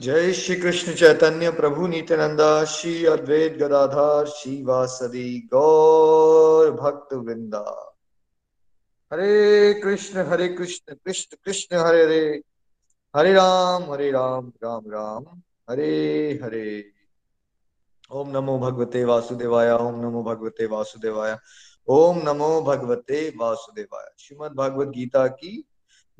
जय श्री कृष्ण चैतन्य प्रभु नित्यानंदा, श्री अद्वैत गदाधार श्री वासदी गौर भक्त वृंदा। हरे कृष्ण हरे कृष्ण कृष्ण कृष्ण, हरे हरे। हरे राम हरे राम राम राम। हरे हरे। ओम नमो भगवते वासुदेवाय, ओम नमो भगवते वासुदेवाय। ओम नमो भगवते वासुदेवाय। श्रीमद भगवत गीता की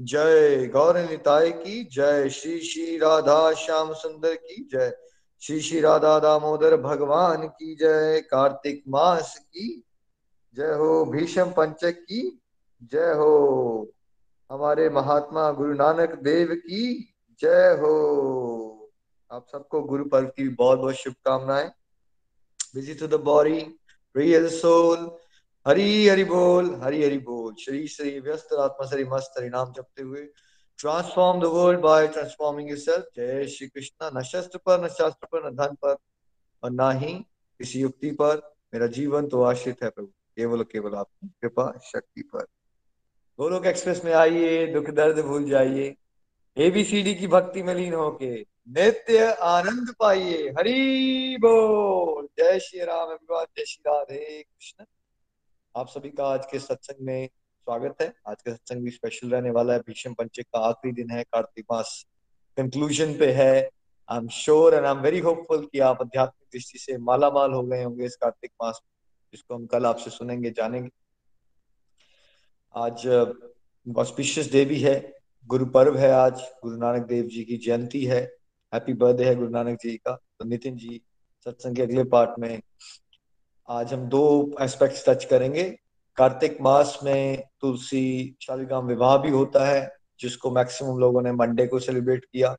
जय गौर निताय की, जय श्री श्री राधा श्याम सुंदर की, जय श्री श्री राधा दामोदर भगवान की, जय कार्तिक मास की, जय हो भीषम पंचक की, जय हो हमारे महात्मा गुरु नानक देव की, जय हो। आप सबको गुरु पर्व की बहुत बहुत शुभकामनाएँ। Visit to the body real soul Hari Hari बोल, हरी हरि बोल। श्री श्री व्यस्त आत्मा श्री मस्त हरि नाम जपते हुए। Transform the world by transforming yourself जय श्री कृष्ण। न शस्त्र पर, न शास्त्र पर, न धन पर, और ना ही किसी युक्ति पर। मेरा जीवन तो आश्रित है प्रभु। केवल केवल आपकी कृपा शक्ति पर। गोलोक एक्सप्रेस में आइए, दुख दर्द भूल जाइए। एबीसीडी की भक्ति में लीन होके नित्य आनंद पाइए। हरी बोल। जय श्री राम जय श्री राधे कृष्ण। आप सभी का आज के सत्संग में स्वागत है। आज का सत्संग भी स्पेशल रहने वाला है। भीष्म पंचक का आखिरी दिन है। कार्तिक मास कंक्लूजन पे है। I am sure and I am very hopeful कि आप आध्यात्मिक दृष्टि से माला माल हो गए होंगे इस कार्तिक मास जिसको हम कल आपसे सुनेंगे, जानेंगे। आज ऑस्पिशियस डे भी है। गुरु पर्व है आज। गुरु नानक देव जी की जयंती है। हैप्पी बर्थडे है गुरु नानक जी का। तो नितिन जी, सत्संग के अगले पार्ट में आज हम दो एस्पेक्ट्स टच करेंगे। कार्तिक मास में तुलसी शालिग्राम विवाह भी होता है, जिसको मैक्सिमम लोगों ने मंडे को सेलिब्रेट किया,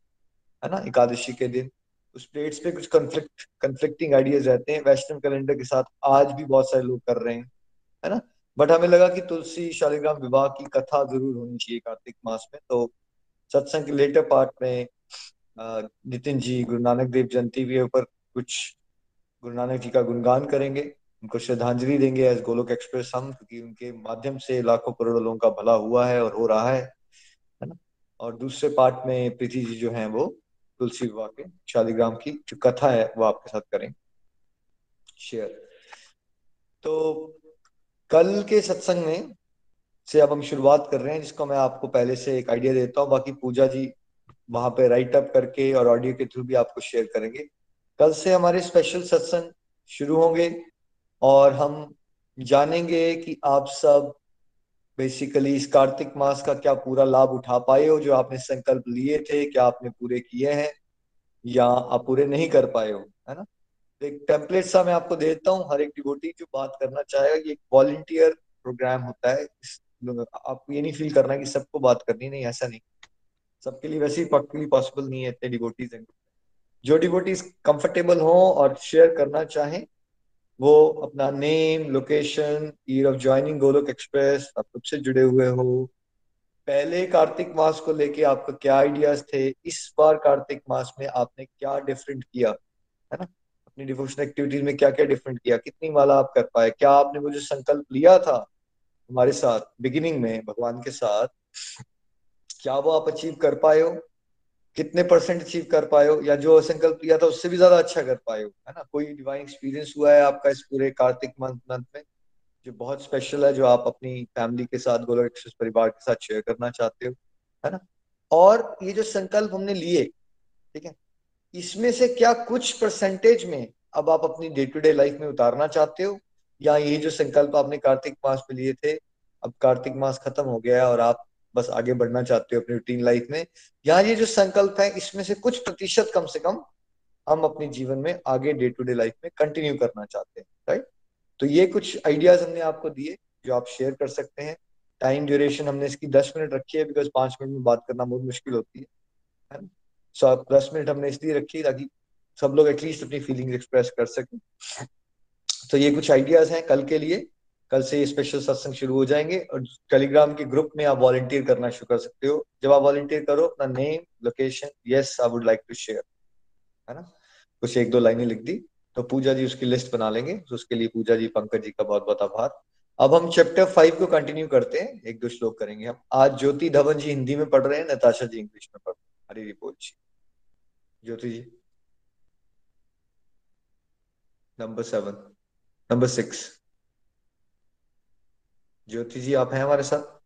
है ना? एकादशी के दिन। उस डेट्स पे कुछ कंफ्लिक्ट कंफ्लिक्टिंग आइडियाज़ रहते हैं। वैष्णव कैलेंडर के साथ आज भी बहुत सारे लोग कर रहे हैं, है ना? बट हमें लगा कि तुलसी शालिग्राम विवाह की कथा ज़रूर होनी चाहिए कार्तिक मास में। तो सत्संग के लेटर पार्ट में नितिन जी, गुरु नानक देव जयंती के ऊपर कुछ, गुरु नानक जी का गुणगान करेंगे। उनको श्रद्धांजलि देंगे एज गोलोक एक्सप्रेस हम, क्योंकि उनके माध्यम से लाखों करोड़ों लोगों का भला हुआ है और हो रहा है है ना? और दूसरे पार्ट में प्रीति जी जो है वो, तुलसी विवाह के, शालिग्राम की जो कथा है, वो आपके साथ करें शेयर तो कल के सत्संग में से अब हम शुरुआत कर रहे हैं, जिसको मैं आपको पहले से एक आइडिया देता हूँ, बाकी पूजा जी वहाँ पे राइट अप करके और ऑडियो के थ्रू भी आपको शेयर करेंगे। कल से हमारे स्पेशल सत्संग शुरू होंगे। और हम जानेंगे कि आप सब बेसिकली इस कार्तिक मास का क्या पूरा लाभ उठा पाए हो, जो आपने संकल्प लिए थे, क्या आपने पूरे किए हैं, या आप पूरे नहीं कर पाए हो, है ना? तो एक टेम्पलेट सा मैं आपको देता हूँ। हर एक डिवोटी जो बात करना चाहेगा, ये एक वॉल्टियर प्रोग्राम होता है। आपको ये नहीं फील करना कि सबको बात करनी, नहीं, ऐसा नहीं। सबके लिए वैसे ही पॉसिबल नहीं है इतने डिवोटीज जो डिवोटीज कंफर्टेबल हो और शेयर करना चाहें वो अपना name location year of joining Golok Express आप कब से जुड़े हुए हो? पहले कार्तिक मास को लेके आपका क्या आइडियाज़ थे? इस बार कार्तिक मास में आपने क्या डिफरेंट किया? है ना? अपनी डिवोशन एक्टिविटीज़ में क्या क्या डिफरेंट किया? कितनी माला आप कर पाए? क्या आपने वो जो संकल्प लिया था हमारे साथ बिगिनिंग में, भगवान के साथ, क्या वो आप अचीव कर पाए हो? कितने परसेंट अचीव कर पाए हो, या जो संकल्प लिया था उससे भी ज़्यादा अच्छा कर पाए हो, है ना? कोई डिवाइन एक्सपीरियंस हुआ है आपका इस पूरे कार्तिक मंथ मंथ में, जो बहुत स्पेशल है, जो आप अपनी फैमिली के साथ गोलक एक्सप्रेस परिवार के साथ शेयर करना चाहते हो, है ना? और ये जो संकल्प हमने लिए, ठीक है? इसमें से क्या कुछ परसेंटेज में अब आप अपनी डे टू डे लाइफ में उतारना चाहते हो? या ये जो संकल्प आपने कार्तिक मास में लिए थे, अब कार्तिक मास खत्म हो गया है और आप बस आगे बढ़ना चाहते हो अपनी रूटीन लाइफ में। यहाँ ये जो संकल्प है इसमें से कुछ प्रतिशत कम से कम हम अपने जीवन में आगे डे टू डे लाइफ में कंटिन्यू करना चाहते हैं राइट तो ये कुछ आइडियाज़ हमने आपको दिए जो आप शेयर कर सकते हैं। टाइम ड्यूरेशन हमने इसकी दस मिनट रखी है बिकॉज़ पाँच मिनट में बात करना बहुत मुश्किल होती है सो so, दस मिनट हमने इसलिए रखी ताकि सब लोग एटलीस्ट अपनी फीलिंग एक्सप्रेस कर सकें। तो ये कुछ आइडियाज़ हैं कल के लिए। कल से स्पेशल सत्संग शुरू हो जाएँगे और टेलीग्राम के ग्रुप में आप वॉलंटियर करना शुरू कर सकते हो। जब आप वॉलंटियर करो, अपना name location yes I would like to share है ना? कुछ एक दो लाइनें लिख दी तो पूजा जी उसकी लिस्ट बना लेंगे तो उसके लिए पूजा जी, पंकज जी का बहुत बहुत आभार। अब हम चैप्टर फाइव को कंटिन्यू करते हैं, एक दो श्लोक करेंगे हम। आज ज्योति धवन जी हिंदी में पढ़ रहे हैं, नताशा जी इंग्लिश में पढ़ रहे हैं। हरी बोल ji. Jyoti ji. Number seven number six Jyoti ji आप हैं हमारे साथ?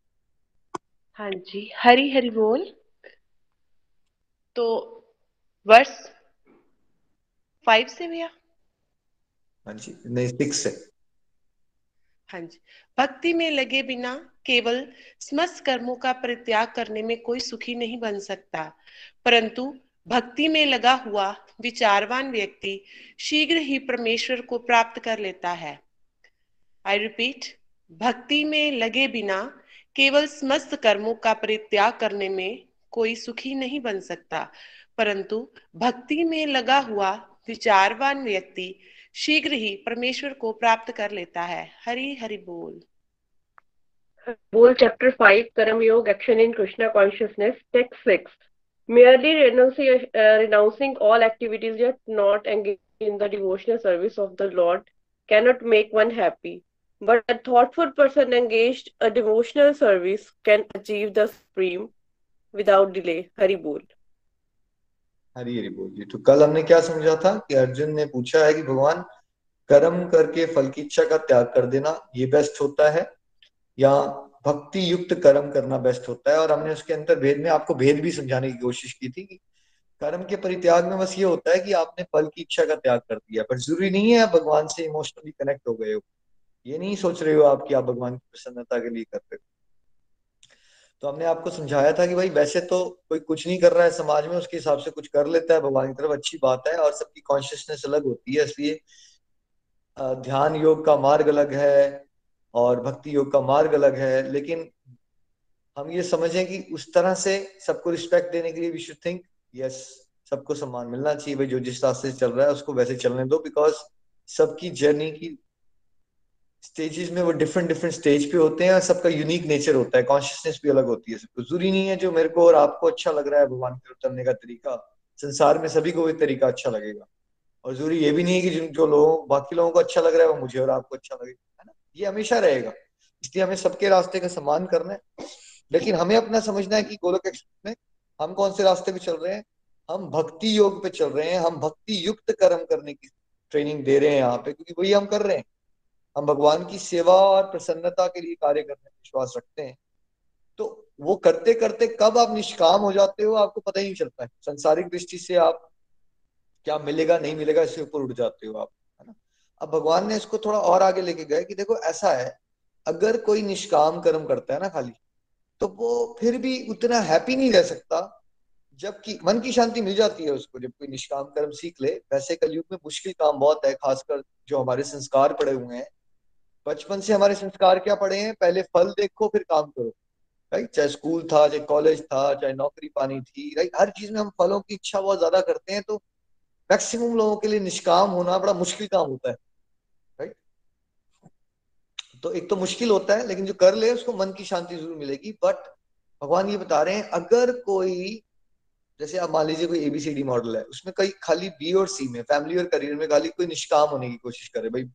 हाँ जी हरी हरी बोल। तो वर्ष फाइव से भैया? हाँ जी नहीं सिक्स से। हाँ जी भक्ति में लगे बिना केवल समस्त कर्मों का परित्याग करने में कोई सुखी नहीं बन सकता। परंतु भक्ति में लगा हुआ विचारवान व्यक्ति शीघ्र ही परमेश्वर को प्राप्त कर लेता है। आई रिपीट भक्ति में लगे बिना केवल समस्त कर्मों का परित्याग करने में कोई सुखी नहीं बन सकता। परंतु भक्ति में लगा हुआ विचारवान व्यक्ति शीघ्र ही परमेश्वर को प्राप्त कर लेता है। हरि हरि बोल। बोल chapter five Karma Yoga action in Krishna consciousness text six renouncing all activities yet not engaged in the devotional service of the Lord cannot make one happy. But a thoughtful person engaged a devotional service can achieve the supreme without delay. Hari Bol. Hari Hari बोल जी तो कल हमने क्या समझा था कि अर्जुन ने पूछा है कि भगवान, कर्म करके फल की इच्छा का त्याग कर देना ये बेस्ट होता है? या भक्ति युक्त कर्म करना बेस्ट होता है? और हमने उसके अंदर भेद में आपको भेद भी समझाने की कोशिश की थी कि कर्म के परित्याग में बस ये होता है कि आपने फल की इच्छा का त्याग कर दिया। पर ज़रूरी नहीं है भगवान से इमोशनली कनेक्ट हो गए हो। ये नहीं सोच रहे हो आप कि आप भगवान की प्रसन्नता के लिए कर रहे हो? तो हमने आपको समझाया था कि भाई वैसे तो कोई कुछ नहीं कर रहा है समाज में, उसके हिसाब से कुछ कर लेता है, भगवान की तरफ़ अच्छी बात है और सबकी कॉन्शियसनेस अलग होती है, इसलिए ध्यान योग का मार्ग अलग है और भक्ति योग का मार्ग अलग है, लेकिन हम ये समझें कि उस तरह से सबको रिस्पेक्ट देने के लिए वी शुड थिंक यस सबको सम्मान मिलना चाहिए, भाई जो जिस रास्ते से चल रहा है उसको वैसे चलने दो बिकॉज़ सबकी जर्नी की स्टेजेस में वो डिफरेंट डिफरेंट स्टेज पे होते हैं सबका यूनिक नेचर होता है। कॉन्शियसनेस भी अलग होती है सबको। ज़रूरी नहीं है जो मेरे को और आपको अच्छा लग रहा है भगवान के चलने का तरीका। संसार में सभी को वो तरीका अच्छा लगेगा। और ज़रूरी ये भी नहीं है कि जिन जो लोगों, बाकी लोगों को अच्छा लग रहा है वो मुझे और आपको अच्छा लगेगा है ना? ये हमेशा रहेगा। इसलिए हमें सबके रास्ते का सम्मान करना है। लेकिन हमें अपना समझना है कि गोलक एक्सप्रेस में हम कौन से रास्ते पे चल रहे हैं? हम भक्ति योग पे चल रहे हैं। हम भक्ति युक्त कर्म करने की ट्रेनिंग दे रहे हैं यहाँ पे, क्योंकि वही हम कर रहे हैं। हम भगवान की सेवा और प्रसन्नता के लिए कार्य करने में विश्वास रखते हैं। तो वो करते करते कब आप निष्काम हो जाते हो, आपको पता ही नहीं चलता है। संसारिक दृष्टि से आप क्या मिलेगा, नहीं मिलेगा इसके ऊपर उठ जाते हो आप, है ना? अब भगवान ने इसको थोड़ा और आगे लेके गए कि देखो, ऐसा है, अगर कोई निष्काम कर्म करता है ना खाली तो वो फिर भी उतना हैप्पी नहीं रह सकता, जबकि मन की शांति मिल जाती है उसको, जब कोई निष्काम कर्म सीख ले। वैसे कलयुग में मुश्किल काम बहुत है, खासकर जो हमारे संस्कार पड़े हुए हैं। बचपन से हमारे संस्कार क्या पड़े हैं? पहले फल देखो, फिर काम करो। राइट? चाहे स्कूल था, चाहे कॉलेज था, चाहे नौकरी पानी थी, राइट? हर चीज़ में हम फलों की इच्छा बहुत ज़्यादा करते हैं तो मैक्सिमम लोगों के लिए निष्काम होना बड़ा मुश्किल काम होता है। राइट? तो एक तो मुश्किल होता है, लेकिन जो कर ले, उसको मन की शांति ज़रूर मिलेगी। बट भगवान ये बता रहे हैं, अगर कोई, जैसे आप मान लीजिए कोई एबीसीडी मॉडल है, उसमें कई, खाली बी और सी में फैमिली और करियर में खाली कोई निष्काम होने की कोशिश करे, भाई,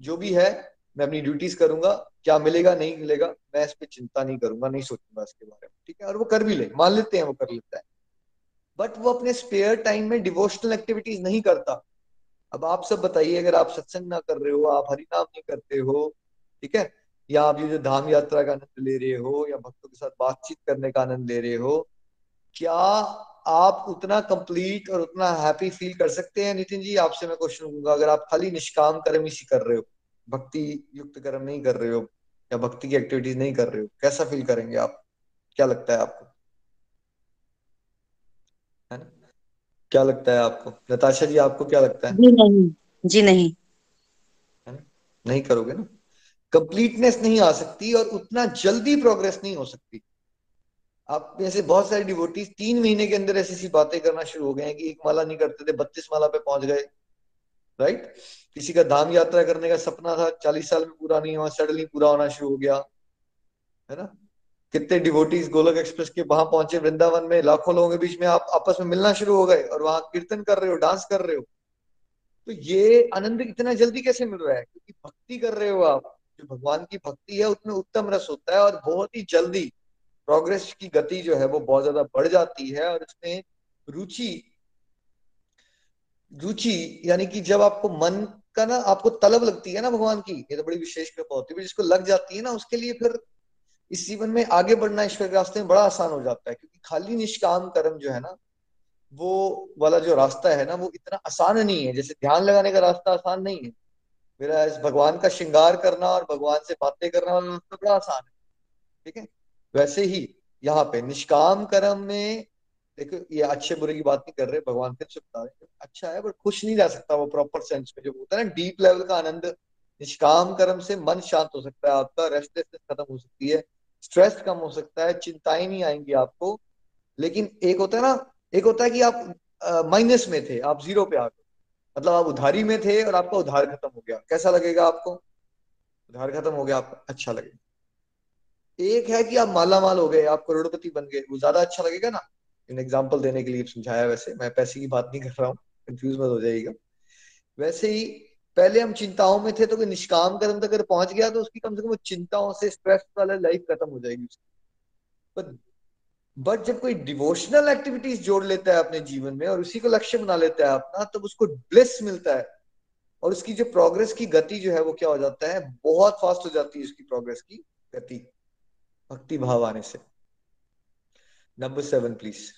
जो भी है मैं अपनी ड्यूटीज़ करूँगा, क्या मिलेगा, नहीं मिलेगा, मैं इस पर चिंता नहीं करूँगा, नहीं सोचूँगा इसके बारे में, ठीक है? और वो कर भी ले, मान लेते हैं वो कर लेता है। बट वो अपने स्पेयर टाइम में डिवोशनल एक्टिविटीज़ नहीं करता। अब आप सब बताइए, अगर आप सत्संग ना कर रहे हो, आप हरिनाम नहीं करते हो, ठीक है? या आप ये जो धाम यात्रा का आनंद ले रहे हो, या भक्तों के साथ बातचीत करने का आनंद ले रहे हो, क्या आप उतना कंप्लीट और उतना हैप्पी फील कर सकते हैं? नितिन जी, आपसे मैं क्वेश्चन करूँगा अगर आप खाली निष्काम कर्म इसी कर रहे हो भक्ति युक्त कर्म नहीं कर रहे हो या भक्ति की एक्टिविटीज़ नहीं कर रहे हो कैसा फील करेंगे आप? क्या लगता है आपको? है ना? क्या लगता है आपको? नताशा जी आपको क्या लगता है? जी नहीं जी नहीं। है ना? नहीं करोगे ना? कंप्लीटनेस नहीं आ सकती और उतना जल्दी प्रोग्रेस नहीं हो सकती। आप में से बहुत सारे डिवोटीज तीन महीने के अंदर ऐसी ऐसी बातें करना शुरू हो गए हैं कि एक माला नहीं करते थे बत्तीस माला पे पहुँच गए। राइट किसी का धाम यात्रा करने का सपना था, चालीस साल में पूरा नहीं हुआ सडनली पूरा होना शुरू हो गया। है ना? कितने डिवोटीज गोलक एक्सप्रेस के वहाँ पहुँचे वृंदावन में, लाखों लोगों के बीच में आप आपस में मिलना शुरू हो गए और वहाँ कीर्तन कर रहे हो डांस कर रहे हो। तो ये आनंद इतना जल्दी कैसे मिल रहा है? क्योंकि भक्ति कर रहे हो आप। जो भगवान की भक्ति है, उसमें उत्तम रस होता है और बहुत ही जल्दी प्रोग्रेस की गति जो है, वो बहुत ज़्यादा बढ़ जाती है और इसमें रुचि रुचि, यानी कि जब आपको मन का ना, आपको तलब लगती है ना भगवान की, ये तो बड़ी विशेष कृपा होती है, जिसको लग जाती है ना, उसके लिए फिर इस जीवन में आगे बढ़ना ईश्वर के रास्ते में बड़ा आसान हो जाता है, क्योंकि खाली निष्काम कर्म जो है ना, वो वाला जो रास्ता है ना, वो इतना आसान नहीं है, जैसे ध्यान लगाने का रास्ता आसान नहीं है। मेरा भगवान का श्रृंगार करना और भगवान से बातें करना वाला रास्ता बड़ा आसान है, ठीक है? वैसे ही यहाँ पे निष्काम कर्म में देखो, ये अच्छे बुरे की बात नहीं कर रहे, भगवान फिर चुपता है अच्छा है, पर खुश नहीं जा सकता वो प्रॉपर सेंस में, जो होता है ना डीप लेवल का आनंद। निष्काम कर्म से मन शांत हो सकता है आपका रेस्टलेसनेस खत्म हो सकती है। स्ट्रेस कम हो सकता है, चिंताएँ नहीं आएँगी आपको। लेकिन एक होता है ना, एक होता है कि आप माइनस में थे, आप ज़ीरो पे आ गए। मतलब आप उधारी में थे और आपका उधार खत्म हो गया। कैसा लगेगा आपको? उधार खत्म हो गया आपका अच्छा लगेगा। एक है कि आप माला माल हो गए, आप करोड़पति बन गए, वो ज़्यादा अच्छा लगेगा ना? इन एग्ज़ाम्पल देने के लिए समझाया वैसे। मैं पैसे की बात नहीं कर रहा हूँ। कंफ्यूज मत हो जाएगा वैसे ही पहले हम चिंताओं में थे तो कोई निष्काम कर्म तक अगर पहुँच गया तो उसकी कम से कम चिंताओं से स्ट्रेस वाला लाइफ खत्म हो जाएगी उसकी। बट जब कोई डिवोशनल एक्टिविटीज़ जोड़ लेता है अपने जीवन में और उसी को लक्ष्य बना लेता है अपना, तब उसको ब्लिस मिलता है। और उसकी जो प्रोग्रेस की गति जो है वो क्या हो जाता है? बहुत फास्ट हो जाती है उसकी प्रोग्रेस की गति। भक्ति भाव आने से। Number seven please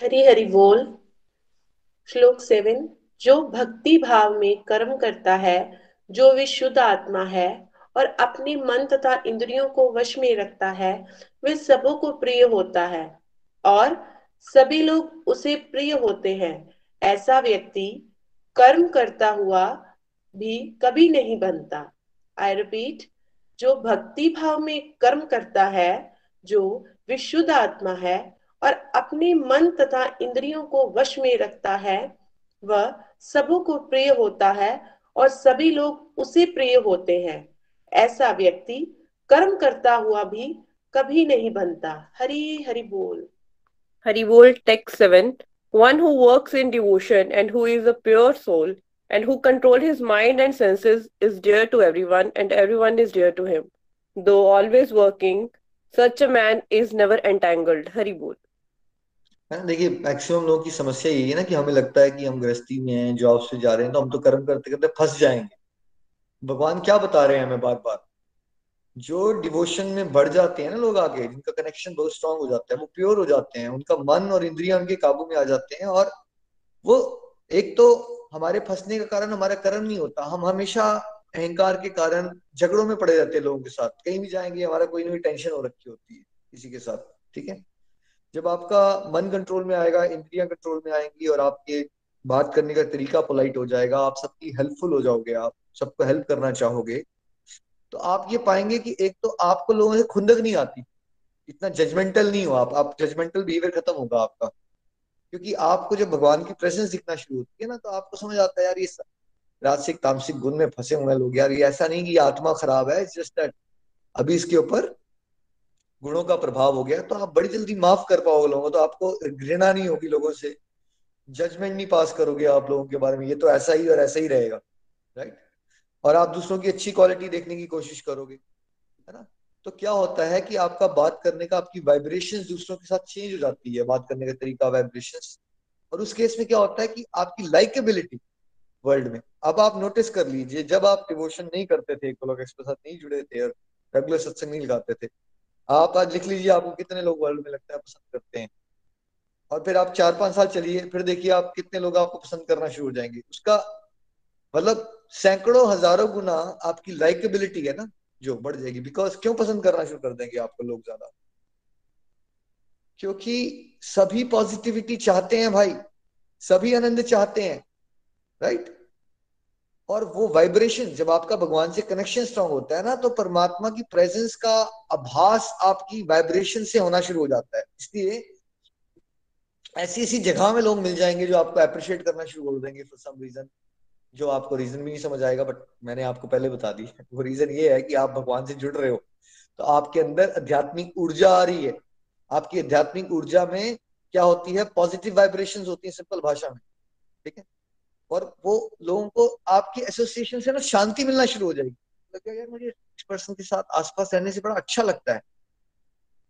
Hari Hari बोल। श्लोक सेवन, जो भक्ति भाव में कर्म करता है, जो विशुद्ध आत्मा है और अपने मन तथा इंद्रियों को वश में रखता है, वे सबों को प्रिय होता है और सभी लोग उसे प्रिय होते हैं। ऐसा व्यक्ति कर्म करता हुआ भी कभी नहीं बनता। आई रिपीट जो भक्ति भाव में कर्म करता है, जो विशुद्ध आत्मा है और अपने मन तथा इंद्रियों को वश में रखता है, वह सबों को प्रिय होता है और सभी लोग उसे प्रिय होते हैं। ऐसा व्यक्ति कर्म करता हुआ भी कभी नहीं बनता। हरी हरि बोल। हरि बोल, text seven. One who works in devotion and who is a pure soul. And who control his mind and senses is dear to everyone, and everyone is dear to him. Though always working, such a man is never entangled. hari bol देखिए maximum लोगों की समस्या यही है ना कि हमें लगता है कि हम गृहस्थी में हैं जॉब से जा रहे हैं तो हम तो कर्म करते करते फंस जाएँगे। भगवान क्या बता रहे हैं हमें बार बार जो डिवोशन में बढ़ जाते हैं ना लोग आगे, जिनका कनेक्शन बहुत स्ट्रांग हो जाता है, वो प्योर हो जाते हैं, उनका मन और इंद्रिया उनके काबू में आ जाते हैं और वो एक तो हमारे फंसने का कारण हमारा कर्म नहीं होता। हम हमेशा अहंकार के कारण झगड़ों में पड़े रहते हैं लोगों के साथ। कहीं भी जाएँगे, हमारा कोई ना कोई टेंशन हो रखी होती है किसी के साथ, ठीक है? जब आपका मन कंट्रोल में आएगा, इंद्रिया कंट्रोल में आएँगी और आपके बात करने का तरीका पोलाइट हो जाएगा, आप सबकी हेल्पफुल हो जाओगे, आप सबको हेल्प करना चाहोगे तो आप ये पाएँगे कि एक तो आपको लोगों से खुंदक नहीं आती। इतना जजमेंटल नहीं हो आप। आप जजमेंटल बिहेवियर खत्म होगा आपका। क्योंकि आपको जब भगवान की प्रेजेंस दिखना शुरू होती है ना तो आपको समझ आता है, यार ये राजसिक तामसिक गुण में फंसे हुए लोग, यार ये ऐसा नहीं कि आत्मा खराब है जस्ट दैट अभी इसके ऊपर गुणों का प्रभाव हो गया तो आप बड़ी जल्दी माफ़ कर पाओगे लोगों तो आपको घृणा नहीं होगी लोगों से। जजमेंट नहीं पास करोगे आप लोगों के बारे में, ये तो ऐसा ही और ऐसा ही रहेगा राइट और आप दूसरों की अच्छी क्वालिटी देखने की कोशिश करोगे, है ना? तो क्या होता है कि आपका बात करने का, आपकी वाइब्रेशन दूसरों के साथ चेंज हो जाती है, बात करने का तरीका वाइब्रेशन और उस केस में क्या होता है कि आपकी लाइकेबिलिटी वर्ल्ड में, अब आप नोटिस कर लीजिए, जब आप डिवोशन नहीं करते थे लोग के साथ नहीं जुड़े थे और रेगुलर सत्संग नहीं लगाते थे। आप आज लिख लीजिए, आपको कितने लोग वर्ल्ड में लगता है पसंद करते हैं। और फिर आप चार पाँच साल चलिए, फिर देखिए आप कितने लोग आपको पसंद करना शुरू हो जाएँगे। उसका मतलब सैकड़ों हज़ारों गुना आपकी लाइकेबिलिटी है ना। जो बढ़ जाएगी। बिकॉज़ क्यों पसंद करना शुरू कर देंगे आपको लोग ज़्यादा? क्योंकि सभी पॉजिटिविटी चाहते हैं भाई। सभी आनंद चाहते हैं राइट और वो वाइब्रेशन जब आपका भगवान से कनेक्शन स्ट्रांग होता है ना तो परमात्मा की प्रेजेंस का आभास आपकी वाइब्रेशन से होना शुरू हो जाता है। इसलिए ऐसी ऐसी जगह में लोग मिल जाएँगे जो आपको अप्रिशिएट करना शुरू कर देंगे फॉर सम रीजन जो आपको रीजन भी नहीं समझ आएगा बट मैंने आपको पहले बता दी। वो रीजन ये है कि आप भगवान से जुड़ रहे हो। तो आपके अंदर आध्यात्मिक ऊर्जा आ रही है। आपकी आध्यात्मिक ऊर्जा में क्या होती है? पॉजिटिव वाइब्रेशन होती है सिंपल भाषा में। ठीक है? और वो लोगों को आपकी एसोसिएशन से ना शांति मिलना शुरू हो जाएगी। लगेगा यार, मुझे इस पर्सन के साथ आसपास रहने से बड़ा अच्छा लगता है।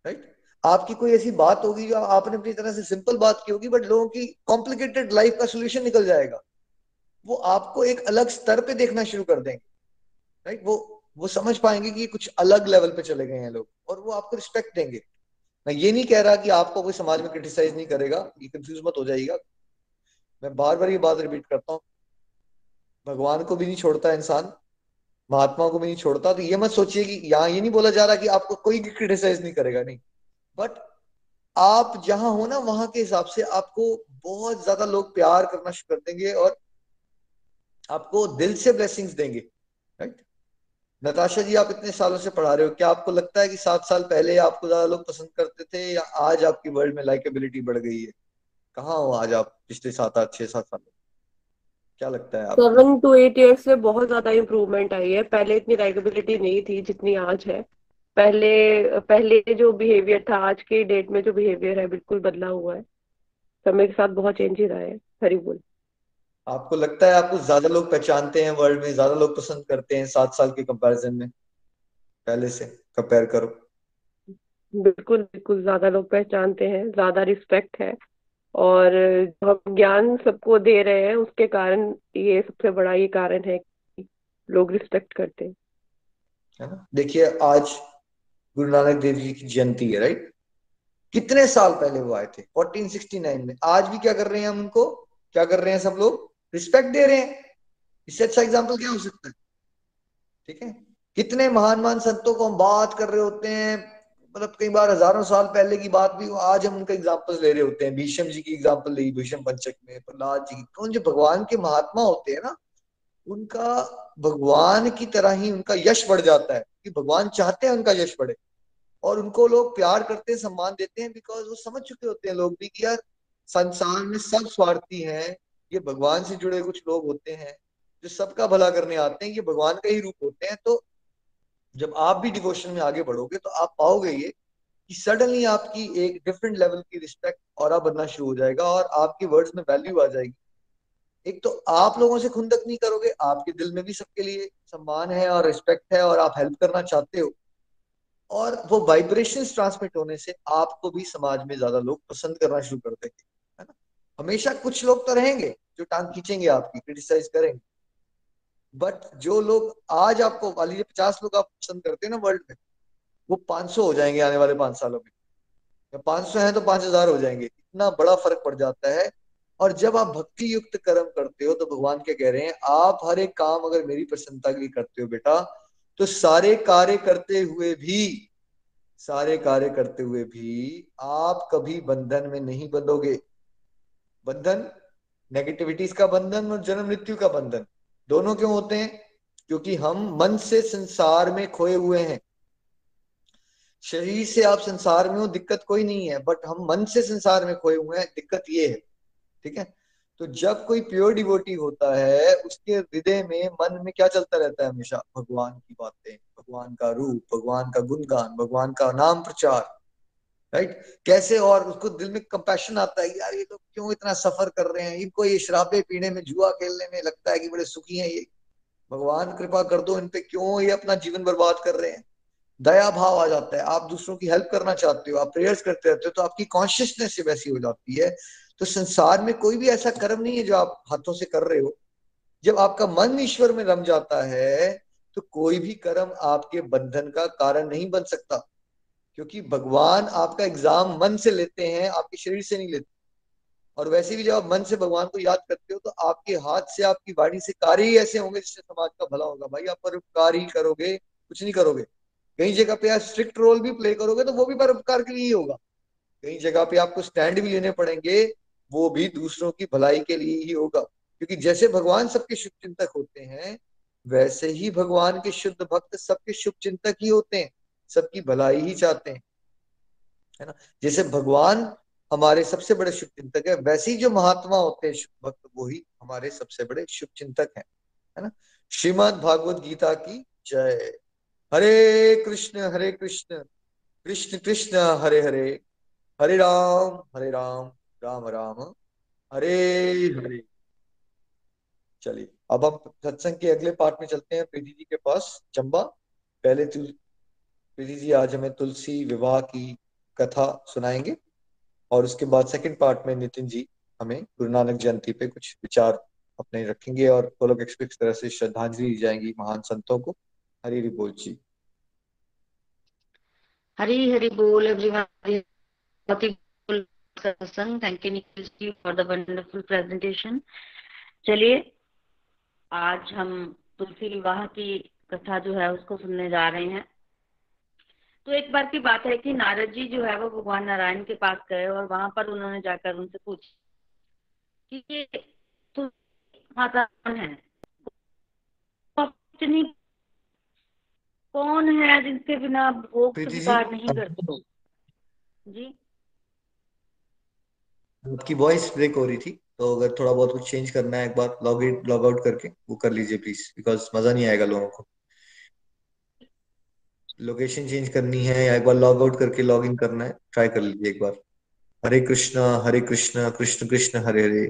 राइट आपकी कोई ऐसी बात होगी जो आपने अपनी तरह से सिंपल बात की होगी बट लोगों की कॉम्प्लिकेटेड लाइफ का सोल्यूशन निकल जाएगा। वो आपको एक अलग स्तर पे देखना शुरू कर देंगे। राइट वो वो समझ पाएँगे कि कुछ अलग लेवल पे चले गए हैं लोग और वो आपको रिस्पेक्ट देंगे। मैं ये नहीं कह रहा कि आपको कोई समाज में क्रिटिसाइज नहीं करेगा, ये कंफ्यूज मत हो जाएगा मैं बार बार ये बात रिपीट करता हूँ। भगवान को भी नहीं छोड़ता इंसान, महात्मा को भी नहीं छोड़ता तो ये मत सोचिए कि यहाँ ये नहीं बोला जा रहा कि आपको कोई क्रिटिसाइज नहीं करेगा, नहीं। बट आप जहाँ हो ना, वहाँ के हिसाब से आपको बहुत ज़्यादा लोग प्यार करना शुरू कर देंगे और आपको दिल से ब्लेसिंग्स देंगे राइट नताशा जी, आप इतने सालों से पढ़ा रहे हो, क्या आपको लगता है कि सात साल पहले आपको ज़्यादा लोग पसंद करते थे या आज आपकी वर्ल्ड में लाइकेबिलिटी बढ़ गई है? कहाँ हो आज आप पिछले सात आठ, छह सात साल? क्या लगता है सेवन टू एट ईयर्स से बहुत ज़्यादा इम्प्रूवमेंट आई है। पहले इतनी लाइकेबिलिटी नहीं थी जितनी आज है। पहले पहले जो बिहेवियर था, आज के डेट में जो बिहेवियर है, बिल्कुल बदला हुआ है। समय के साथ बहुत चेंजेस आए हरी बोल। आपको लगता है आपको ज़्यादा लोग पहचानते हैं वर्ल्ड में ज़्यादा लोग पसंद करते हैं सात साल के कंपैरिजन में? पहले से कंपेयर करो। बिल्कुल बिल्कुल ज़्यादा लोग पहचानते हैं ज़्यादा रिस्पेक्ट है। और हम ज्ञान सबको दे रहे हैं उसके कारण ये सबसे बड़ा ये कारण है कि लोग रिस्पेक्ट करते हैं। है ना? देखिए आज गुरु नानक देव जी की जयंती है राइट कितने साल पहले वो आए थे? 1469 में। आज भी क्या कर रहे हैं हम उनको? क्या कर रहे हैं सब लोग? रिस्पेक्ट दे रहे हैं। इससे अच्छा एग्ज़ाम्पल क्या हो सकता है? ठीक है? कितने महान महान संतों को हम बात कर रहे होते हैं। मतलब कई बार हज़ारों साल पहले की बात भी आज हम उनका एग्ज़ाम्पल ले रहे होते हैं। भीष्म जी की एग्ज़ाम्पल ली, भीष्म पंचक में, प्रहलाद जी की। कौन जो भगवान के महात्मा होते हैं ना, उनका भगवान की तरह ही उनका यश बढ़ जाता है। कि भगवान चाहते हैं उनका यश बढ़े। और उनको लोग प्यार करते हैं, सम्मान देते हैं बिकॉज़ वो समझ चुके होते हैं लोग भी कि यार, संसार में सब स्वार्थी हैं। ये भगवान से जुड़े कुछ लोग होते हैं, जो सबका भला करने आते हैं, ये भगवान का ही रूप होते हैं तो जब आप भी डिवोशन में आगे बढ़ोगे तो आप पाओगे ये कि सडनली आपकी एक डिफरेंट लेवल की रिस्पेक्ट और बनना शुरू हो जाएगा और आपके वर्ड्स में वैल्यू आ जाएगी। एक तो आप लोगों से खुंदक नहीं करोगे, आपके दिल में भी सबके लिए सम्मान है और रिस्पेक्ट है और आप हेल्प करना चाहते हो। और वो वाइब्रेशन ट्रांसमिट होने से आपको भी समाज में ज़्यादा लोग पसंद करना शुरू कर देंगे। हमेशा कुछ लोग तो रहेंगे जो टांग खींचेंगे आपकी क्रिटिसाइज करेंगे। बट जो लोग आज आपको लीजिए पचास लोग आप पसंद करते हैं ना वर्ल्ड में, वो पाँच सौ हो जाएँगे आने वाले पाँच सालों में। पाँच सौ है तो पाँच हज़ार हो जाएँगे। इतना बड़ा फ़र्क पड़ जाता है। और जब आप भक्ति युक्त कर्म करते हो तो भगवान क्या कह रहे हैं, आप हर एक काम अगर मेरी प्रसन्नता के लिए करते हो बेटा तो सारे कार्य करते हुए भी, सारे कार्य करते हुए भी आप कभी बंधन में नहीं बंधोगे। बंधन नेगेटिविटीज का बंधन और जन्म मृत्यु का बंधन। दोनों क्यों होते हैं? क्योंकि हम मन से संसार में खोए हुए हैं। शरीर से आप संसार में हो, दिक्कत कोई नहीं है बट हम मन से संसार में खोए हुए हैं, दिक्कत ये है, ठीक है? तो जब कोई प्योर डिवोटी होता है, उसके हृदय में, मन में क्या चलता रहता है हमेशा? भगवान की बातें, भगवान का रूप, भगवान का गुणगान, भगवान का नाम प्रचार। राइट कैसे और उसको दिल में कंपैशन आता है, यार ये लोग क्यों इतना सफ़र कर रहे हैं? इनको ये शराबे पीने में, जुआ खेलने में लगता है कि बड़े सुखी हैं ये। भगवान, कृपा कर दो इन पे क्यों ये अपना जीवन बर्बाद कर रहे हैं? दया भाव आ जाता है। आप दूसरों की हेल्प करना चाहते हो, आप प्रेयर्स करते रहते हो तो आपकी कॉन्शियसनेस वैसी हो जाती है। तो संसार में कोई भी ऐसा कर्म नहीं है जो आप हाथों से कर रहे हो। जब आपका मन ईश्वर में रम जाता है तो कोई भी कर्म आपके बंधन का कारण नहीं बन सकता। क्योंकि भगवान आपका एग्ज़ाम मन से लेते हैं, आपके शरीर से नहीं लेते। और वैसे भी जब आप मन से भगवान को याद करते हो तो आपके हाथ से, आपकी वाणी से कार्य ही ऐसे होंगे जिससे समाज का भला होगा। भाई, आप परोपकार ही करोगे, कुछ नहीं करोगे। कई जगह पे आप स्ट्रिक्ट रोल भी प्ले करोगे तो वो भी परोपकार के लिए ही होगा। कई जगह पे आपको स्टैंड भी लेने पड़ेंगे, वो भी दूसरों की भलाई के लिए ही होगा। क्योंकि जैसे भगवान सबके शुभ चिंतक होते हैं, वैसे ही भगवान के शुद्ध भक्त सबके शुभ चिंतक ही होते हैं। सबकी भलाई ही चाहते हैं। है ना? जैसे भगवान हमारे सबसे बड़े शुभ चिंतक है, वैसे ही जो महात्मा होते हैं शुभ भक्त, वो ही हमारे सबसे बड़े शुभ चिंतक हैं। है ना? श्रीमद भागवत गीता की जय। हरे कृष्ण हरे कृष्ण कृष्ण कृष्ण, हरे हरे हरे राम हरे राम राम राम, हरे हरे। चलिए, अब हम सत्संग के अगले पार्ट में चलते हैं। प्रीति जी के पास चंबा, पहले प्रीति जी, आज हमें तुलसी विवाह की कथा सुनाएँगे और उसके बाद सेकंड पार्ट में नितिन जी हमें गुरु नानक जयंती पे कुछ विचार अपने रखेंगे और गोलोक एक्सप्रेस तरह से श्रद्धांजलि दी जाएँगी महान संतों को। हरी हरी बोल जी। हरी हरी बोल everyone thank you Nikhil ji for the wonderful presentation चलिए, आज हम तुलसी विवाह की कथा जो है उसको सुनने जा रहे हैं। तो एक बार की बात है कि नारद जी जो है वो भगवान नारायण के पास गए और वहाँ पर उन्होंने जाकर उनसे पूछा कि ये तो माता कौन है? कौन है जिनके बिना भोग स्वीकार नहीं करते? जी। आपकी वॉइस ब्रेक हो रही थी तो अगर थोड़ा बहुत कुछ चेंज करना है एक बार लॉग इन लॉग आउट करके वो कर लीजिए प्लीज़ बिकॉज़ मज़ा नहीं आएगा लोगों को। लोकेशन चेंज करनी है या एक बार लॉग आउट करके लॉग इन करना है ट्राई कर लीजिए एक बार। हरे कृष्णा हरे कृष्णा कृष्ण कृष्ण हरे हरे।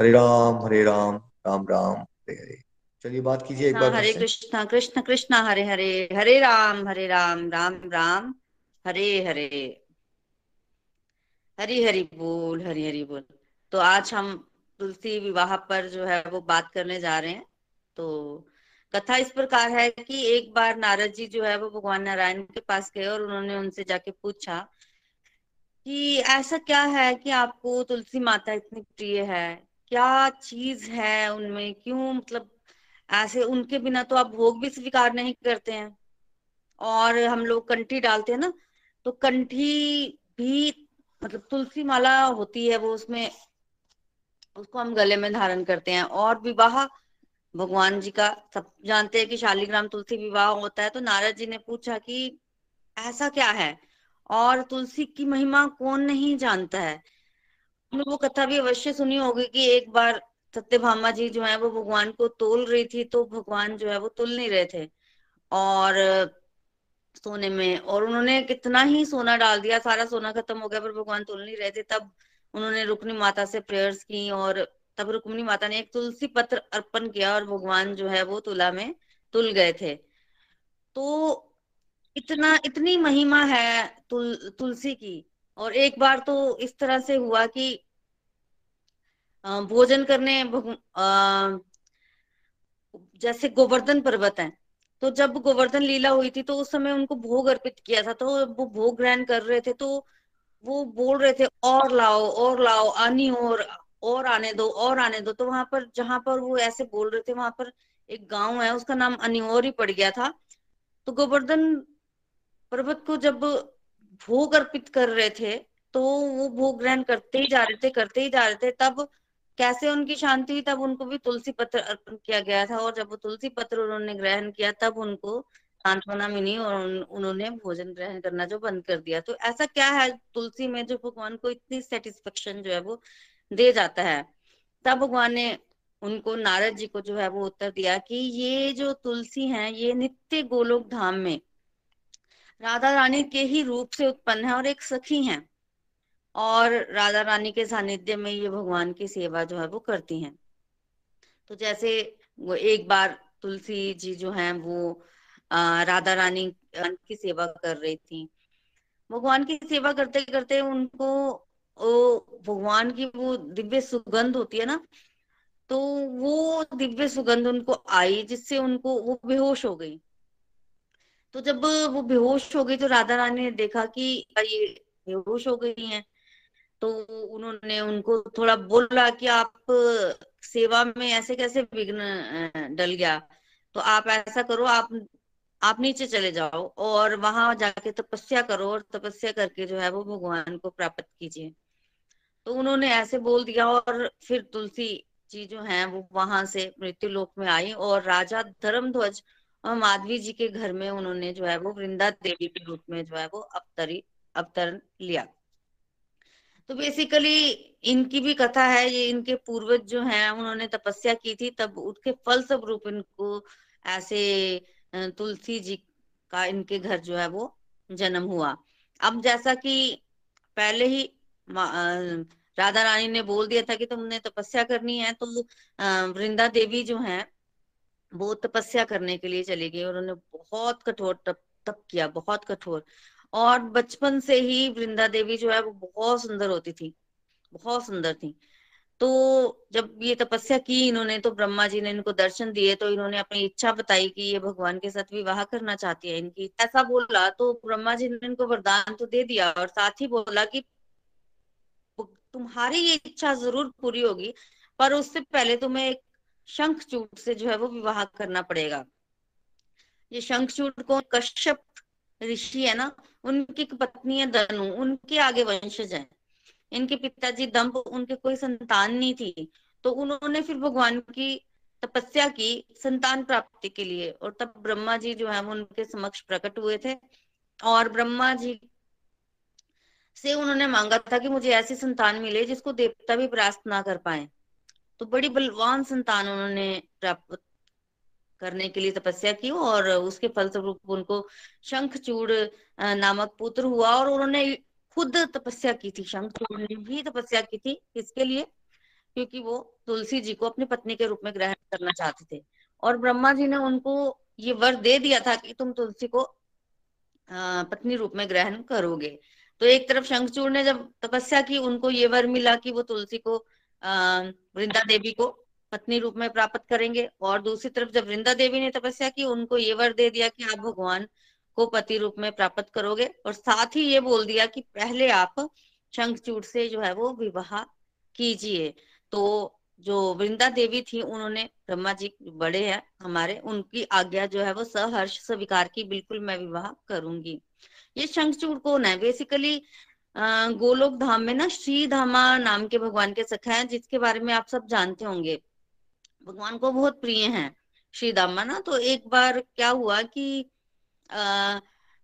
हरे राम हरे राम राम राम हरे हरे। चलिए बात कीजिए एक बार हरे कृष्णा कृष्ण कृष्ण हरे हरे। हरे राम हरे राम राम राम हरे हरे। हरी हरी बोल हरी हरी बोल। तो आज हम तुलसी विवाह पर जो है वो बात करने जा रहे हैं। तो कथा इस प्रकार है कि एक बार नारद जी जो है वो भगवान नारायण के पास गए और उन्होंने उनसे जाके पूछा कि ऐसा क्या है कि आपको तुलसी माता इतनी प्रिय है? क्या चीज़ है उनमें? क्यों? मतलब ऐसे उनके बिना तो आप भोग भी स्वीकार नहीं करते हैं। और हम लोग कंठी डालते हैं ना तो कंठी भी मतलब तुलसी माला होती है वो उसमें, उसको हम गले में धारण करते हैं। और विवाह भगवान जी का, सब जानते हैं कि शालीग्राम तुलसी विवाह होता है तो नारद जी ने पूछा कि ऐसा क्या है? और तुलसी की महिमा कौन नहीं जानता है? वो कथा भी अवश्य सुनी होगी कि एक बार सत्यभामा जी जो है, वो भगवान को तोल रही थी तो भगवान जो है वो तुल नहीं रहे थे। और सोने में, और उन्होंने कितना ही सोना डाल दिया, सारा सोना खत्म हो गया, पर भगवान तुल नहीं रहे थे। तब उन्होंने रुक्नी माता से प्रेयर्स की और तब रुक्मिणी माता ने एक तुलसी पत्र अर्पण किया और भगवान जो है वो तुला में तुल गए थे। तो इतना इतनी महिमा है तुल तुलसी की। और एक बार तो इस तरह से हुआ कि भोजन करने आ, जैसे गोवर्धन पर्वत है तो जब गोवर्धन लीला हुई थी तो उस समय उनको भोग अर्पित किया था तो वो भोग ग्रहण कर रहे थे तो वो बोल रहे थे और लाओ और लाओ आनी और और आने दो और आने दो। तो वहाँ पर जहाँ पर वो ऐसे बोल रहे थे वहाँ पर एक गाँव है उसका नाम अनियोर ही पड़ गया था। तो गोवर्धन पर्वत को जब भोग अर्पित कर रहे थे तो वो भोग ग्रहण करते ही जा रहे थे करते ही जा रहे थे। तब कैसे उनकी शांति हुई तब उनको भी तुलसी पत्र अर्पण किया गया था। और जब वो तुलसी पत्र उन्होंने ग्रहण किया तब उनको सांत्वना मिली और उन, उन्होंने भोजन ग्रहण करना जो बंद कर दिया। तो ऐसा क्या है तुलसी में जो भगवान को इतनी सेटिस्फेक्शन जो है वो दे जाता है। तब भगवान ने उनको नारद जी को जो है वो उत्तर दिया कि ये जो तुलसी है, ये नित्य गोलोक धाम में राधा रानी के ही रूप से उत्पन्न है और एक सखी हैं और राधा रानी के सानिध्य में ये भगवान की सेवा जो है वो करती हैं। तो जैसे वो एक बार तुलसी जी जो है वो राधा रानी की सेवा कर रही थी। भगवान की सेवा करते करते उनको वो भगवान की वो दिव्य सुगंध होती है ना तो वो दिव्य सुगंध उनको आई जिससे उनको वो बेहोश हो गई। तो जब वो बेहोश हो गई तो राधा रानी ने देखा कि ये बेहोश हो गई है तो उन्होंने उनको थोड़ा बोला कि आप सेवा में ऐसे कैसे विघ्न डल गया? तो आप ऐसा करो, आप आप नीचे चले जाओ और वहाँ जाके तपस्या करो और तपस्या करके जो है वो भगवान को प्राप्त कीजिए। तो उन्होंने ऐसे बोल दिया और फिर तुलसी जी जो है वो वहाँ से मृत्यु लोक में आई और राजा धर्मध्वज माधवी जी के घर में उन्होंने जो है वो वृंदा देवी के रूप में जो है वो अवतरी, अवतरण लिया। तो बेसिकली इनकी भी कथा है, ये इनके पूर्वज जो हैं उन्होंने तपस्या की थी, तब उसके फल स्वरूप इनको ऐसे तुलसी जी का इनके घर जो है वो जन्म हुआ। अब जैसा कि पहले ही राधा रानी ने बोल दिया था कि तुमने तपस्या करनी है तो वृंदा देवी जो है, वो तपस्या करने के लिए चली गई और उन्होंने बहुत कठोर तप तप किया, बहुत कठोर। और बचपन से ही वृंदा देवी जो है, वो बहुत सुंदर होती थी, बहुत सुंदर थी। तो जब ये तपस्या की इन्होंने तो ब्रह्मा जी ने इनको दर्शन दिए तो इन्होंने अपनी इच्छा बताई कि ये भगवान के साथ विवाह करना चाहती है, इनकी। ऐसा बोला तो ब्रह्मा जी ने इनको वरदान तो दे दिया और साथ ही बोला कि तुम्हारी ये इच्छा ज़रूर पूरी होगी, पर उससे पहले तुम्हें एक शंखचूट से जो है वो विवाह करना पड़ेगा। ये शंखचूट को कश्यप ऋषि है ना, उनकी पत्नी है धनु, उनके आगे वंशज है। इनके पिताजी दम्भ उनके कोई संतान नहीं थी तो उन्होंने फिर भगवान की तपस्या की संतान प्राप्ति के लिए, और तब ब्रह्मा जी जो है वो उनके समक्ष प्रकट हुए थे, और ब्रह्मा जी से उन्होंने मांगा था कि मुझे ऐसी संतान मिले जिसको देवता भी परास्त ना कर पाए। तो बड़ी बलवान संतान उन्होंने प्राप्त करने के लिए तपस्या की और उसके फलस्वरूप उनको शंखचूड़ नामक पुत्र हुआ और उन्होंने खुद तपस्या की थी। शंखचूड़ ने भी तपस्या की थी किसके लिए, क्योंकि वो तुलसी जी को अपनी पत्नी के रूप में ग्रहण करना चाहते थे। और ब्रह्मा जी ने उनको ये वर दे दिया था कि तुम तुलसी को पत्नी रूप में ग्रहण करोगे। तो एक तरफ़ शंखचूड़ ने जब तपस्या की, उनको ये वर मिला कि वो तुलसी को, अः, वृंदा देवी को पत्नी रूप में प्राप्त करेंगे। और दूसरी तरफ़ जब वृंदा देवी ने तपस्या की, उनको ये वर दे दिया कि आप भगवान को पति रूप में प्राप्त करोगे। और साथ ही ये बोल दिया कि पहले आप शंखचूड़ से जो है वो विवाह कीजिए। तो जो वृंदा देवी थी, उन्होंने, ब्रह्मा जी बड़े हैं हमारे, उनकी आज्ञा जो है वो सहर्ष स्वीकार की, बिल्कुल मैं विवाह करूँगी। ये शंखचूड़ कौन है? बेसिकली गोलोक धाम में ना श्री धामा नाम के भगवान के सखा है जिसके बारे में आप सब जानते होंगे। भगवान को बहुत प्रिय हैं श्री धामा ना। तो एक बार क्या हुआ कि आ,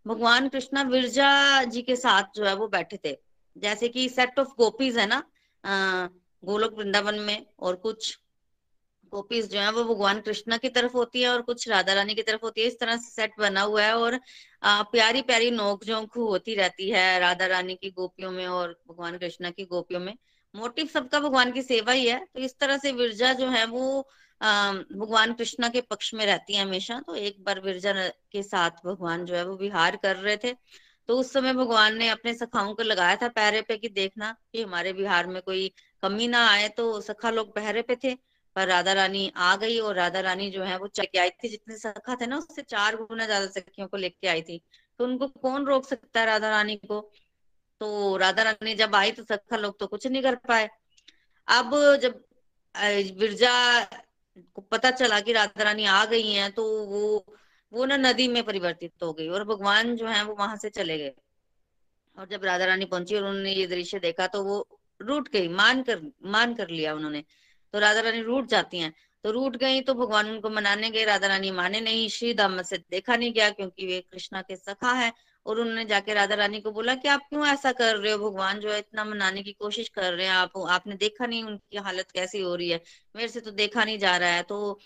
भगवान कृष्णा विरजा जी के साथ जो है वो बैठे थे। जैसे कि सेट ऑफ़ गोपीज है ना अः गोलोक वृंदावन में और कुछ गोपीज जो है वो भगवान कृष्णा की तरफ़ होती है और कुछ राधा रानी की तरफ़ होती है। इस तरह से सेट बना हुआ है और आ, प्यारी प्यारी नोक झोंक होती रहती है राधा रानी की गोपियों में और भगवान कृष्णा की गोपियों में। मोटिव सबका भगवान की सेवा ही है। तो इस तरह से विरजा जो है वो भगवान कृष्णा के पक्ष में रहती है हमेशा। तो एक बार विरजा के साथ भगवान जो है वो विहार कर रहे थे। तो उस समय भगवान ने अपने सखाओं को लगाया था पहरे पे कि देखना कि हमारे बिहार में कोई कमी ना आए। तो सखा लोग पहरे पे थे। पर राधा रानी आ गई और राधा रानी जो है वो चल आई थी। जितने सखा थे ना, उससे चार गुना ज़्यादा सखियों को लेके आई थी। तो उनको कौन रोक सकता है राधा रानी को? तो राधा रानी जब आई तो सखा लोग तो कुछ नहीं कर पाए। अब जब बिरजा को पता चला कि राधा रानी आ गई हैं तो वो वो ना नदी में परिवर्तित हो गई और भगवान जो है वो वहाँ से चले गए। और जब राधा रानी पहुँची और उन्होंने ये दृश्य देखा तो वो रूट गई, मान कर मान कर लिया उन्होंने। तो राधा रानी रूट जाती हैं। तो रूट गई तो भगवान उनको मनाने गए। राधा रानी माने नहीं श्री दाम से देखा नहीं गया क्योंकि वे कृष्णा के सखा है और उन्होंने जाके राधा रानी को बोला कि आप क्यों ऐसा कर रहे हो? भगवान जो है इतना मनाने की कोशिश कर रहे हैं। आप, आपने देखा नहीं उनकी हालत कैसी हो रही है? मेरे से तो देखा नहीं जा रहा है। तो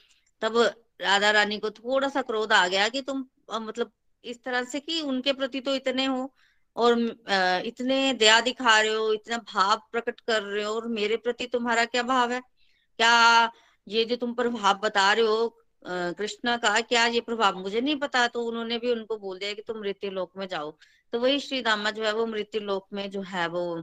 तब राधा रानी को थोड़ा सा क्रोध आ गया कि तुम मतलब इस तरह से कि उनके प्रति तो इतने हो और इतने दया दिखा रहे हो, इतना भाव प्रकट कर रहे हो और मेरे प्रति तुम्हारा क्या भाव है? क्या ये जो तुम प्रभाव बता रहे हो कृष्णा का, क्या ये प्रभाव? मुझे नहीं पता। तो उन्होंने भी उनको बोल दिया कि तुम मृत्यु लोक में जाओ। तो वही श्री दामा जो है, वो मृत्यु लोक में जो है, वो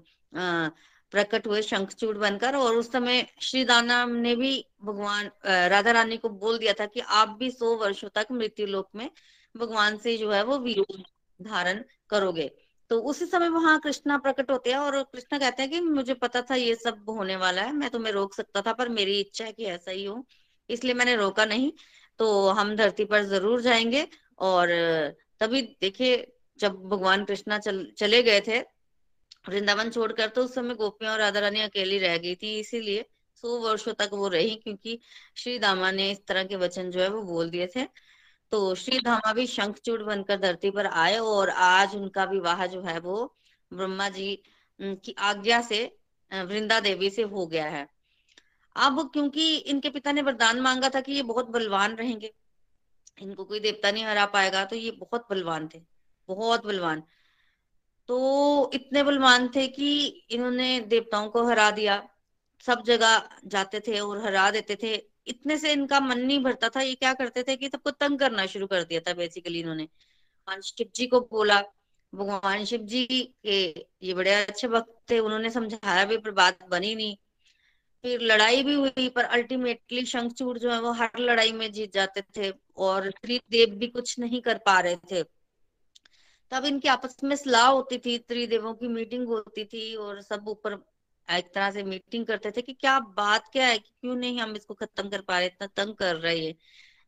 प्रकट हुए शंखचूड़ बनकर और उस समय श्री दाना ने भी भगवान राधा रानी को बोल दिया था कि आप भी सौ वर्षों तक मृत्यु लोक में भगवान से जो है, वो विरोध धारण करोगे। तो उसी समय वहाँ कृष्णा प्रकट होते हैं और कृष्णा कहते हैं कि मुझे पता था ये सब होने वाला है मैं तुम्हें रोक सकता था पर मेरी इच्छा है कि ऐसा ही हो इसलिए मैंने रोका नहीं। तो हम धरती पर ज़रूर जाएँगे और तभी देखिए जब भगवान कृष्णा चल, चले गए थे वृंदावन छोड़कर तो उस समय गोपियाँ और राधा रानी अकेली रह गई थी इसीलिए सौ वर्षों तक वो रही क्योंकि श्री दामा ने इस तरह के वचन जो है वो बोल दिए थे। तो श्री धामा भी शंखचूड़ बनकर धरती पर आए और आज उनका विवाह जो है वो ब्रह्मा जी की आज्ञा से वृंदा देवी से हो गया है। अब क्योंकि इनके पिता ने वरदान मांगा था कि ये बहुत बलवान रहेंगे, इनको कोई देवता नहीं हरा पाएगा तो ये बहुत बलवान थे, बहुत बलवान। तो इतने बलवान थे कि इन्होंने देवताओं को हरा दिया, सब जगह जाते थे और हरा देते थे। इतने से इनका मन नहीं भरता था, ये क्या करते थे कि सबको तंग करना शुरू कर दिया था बेसिकली इन्होंने। भगवान शिव जी को बोला, भगवान शिव जी के ये बड़े अच्छे भक्त थे, उन्होंने समझाया भी, पर बात बनी नहीं। फिर लड़ाई भी हुई, पर अल्टीमेटली शंखचूड़ जो है, वो हर लड़ाई में जीत जाते थे, और त्रिदेव भी कुछ नहीं कर पा रहे थे। तब इनकी आपस में सलाह होती थी, त्रिदेवों की मीटिंग होती थी, और सब ऊपर एक तरह से मीटिंग करते थे कि क्या बात क्या है, कि क्यों नहीं हम इसको खत्म कर पा रहे, इतना तंग कर रहे हैं।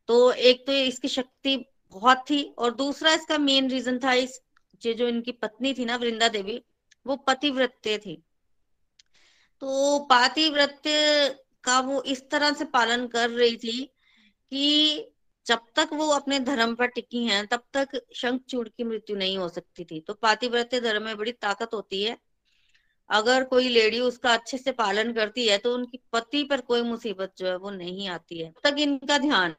तो एक तो इसकी शक्ति बहुत थी और दूसरा इसका मेन रीजन था इस जो इनकी पत्नी थी ना, वृंदा देवी, वो पतिव्रत्य थी। तो पातिव्रत्य का वो इस तरह से पालन कर रही थी कि जब तक वो अपने धर्म पर टिकी हैं, तब तक शंख चूड़ की मृत्यु नहीं हो सकती थी। तो पातिव्रत्य धर्म में बड़ी ताकत होती है। अगर कोई लेडी उसका अच्छे से पालन करती है तो उनकी पति पर कोई मुसीबत जो है वो नहीं आती है। तक इनका ध्यान,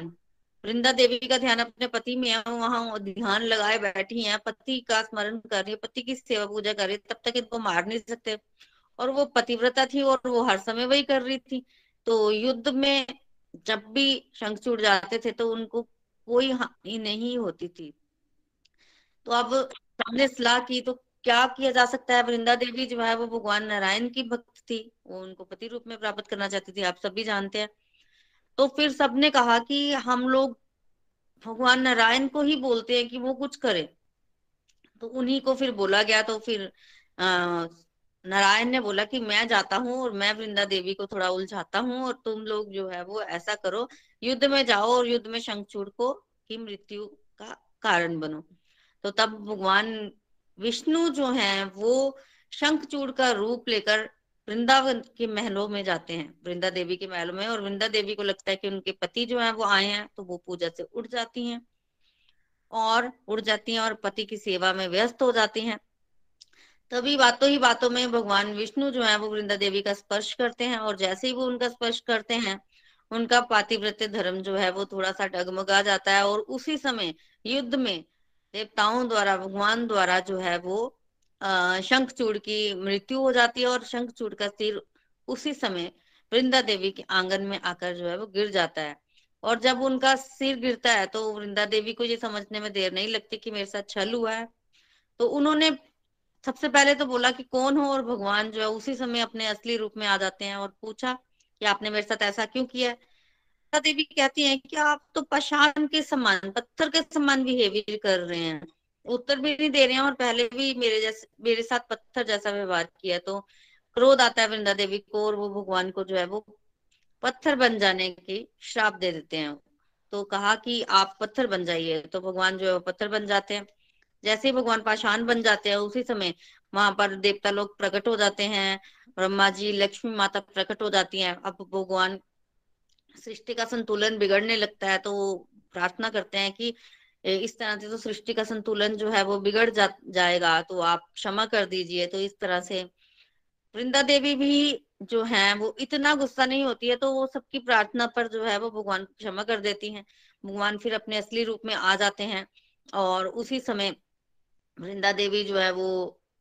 वृंदा देवी का ध्यान अपने पति में है वहाँ ध्यान लगाए बैठी हैं, पति का स्मरण कर रही है, पति की सेवा पूजा कर रही है, तब तक इनको मार नहीं सकते। और वो पतिव्रता थी और वो हर समय वही कर रही थी। तो युद्ध में जब भी शंख छूट जाते थे तो उनको कोई हानि नहीं होती थी। तो अब हमने सलाह की तो क्या किया जा सकता है? वृंदा देवी जो है, वो भगवान नारायण की भक्त थी। वो उनको पति रूप में प्राप्त करना चाहती थी, आप सभी जानते हैं। तो फिर सबने कहा कि हम लोग भगवान नारायण को ही बोलते हैं कि वो कुछ करे। तो उन्हीं को फिर बोला गया तो फिर नारायण ने बोला कि मैं जाता हूँ और मैं वृंदा देवी को थोड़ा उलझाता हूँ और तुम लोग जो है, वो ऐसा करो, युद्ध में जाओ और युद्ध में शंखचूड़ को की मृत्यु का कारण बनो। तो तब भगवान विष्णु जो हैं, वो शंखचूड़ का रूप लेकर वृंदावन के महलों में जाते हैं, वृंदा देवी के महलों में। और वृंदा देवी को लगता है कि उनके पति जो है, वो आए हैं तो वो पूजा से उठ जाती हैं। और उड़ जाती हैं और पति की सेवा में व्यस्त हो जाती हैं। तभी बातों ही बातों में भगवान विष्णु जो है, वो वृंदा देवी का स्पर्श करते हैं। और जैसे ही वो उनका स्पर्श करते हैं, उनका पातिव्रत्य धर्म जो है, वो थोड़ा सा डगमगा जाता है। और उसी समय युद्ध में देवताओं द्वारा, भगवान द्वारा जो है वो शंखचूड़ की मृत्यु हो जाती है और शंखचूड़ का सिर उसी समय वृंदा देवी के आँगन में आकर जो है वो गिर जाता है। और जब उनका सिर गिरता है तो वृंदा देवी को ये समझने में देर नहीं लगती कि मेरे साथ छल हुआ है। तो उन्होंने सबसे पहले तो बोला कि कौन हो और भगवान जो है उसी समय अपने असली रूप में आ जाते हैं और पूछा कि आपने मेरे साथ ऐसा क्यों किया है? देवी कहती हैं कि आप तो पशान के समान, पत्थर के समान बिहेवियर कर रहे हैं। उत्तर भी नहीं दे रहे हैं और पहले भी मेरे जैसे, मेरे साथ पत्थर जैसा व्यवहार किया तो क्रोध आता है वृंदा देवी को और वो भगवान को जो है वो पत्थर बन जाने की श्राप दे देते हैं। तो कहा कि आप पत्थर बन जाइए। तो भगवान जो है वो पत्थर बन जाते हैं। जैसे ही भगवान पाषाण बन जाते हैं, उसी समय वहाँ पर देवता लोग प्रकट हो जाते हैं। ब्रह्मा जी लक्ष्मी माता प्रकट हो जाती हैं। अब भगवान सृष्टि का संतुलन बिगड़ने लगता है तो वो प्रार्थना करते हैं कि इस तरह से तो सृष्टि का संतुलन जो है वो बिगड़ जा, जाएगा तो आप क्षमा कर दीजिए। तो इस तरह से वृंदा देवी भी जो है वो इतना गुस्सा नहीं होती है तो वो सबकी प्रार्थना पर जो है वो भगवान क्षमा कर देती हैं। भगवान फिर अपने असली रूप में आ जाते हैं और उसी समय वृंदा देवी जो है वो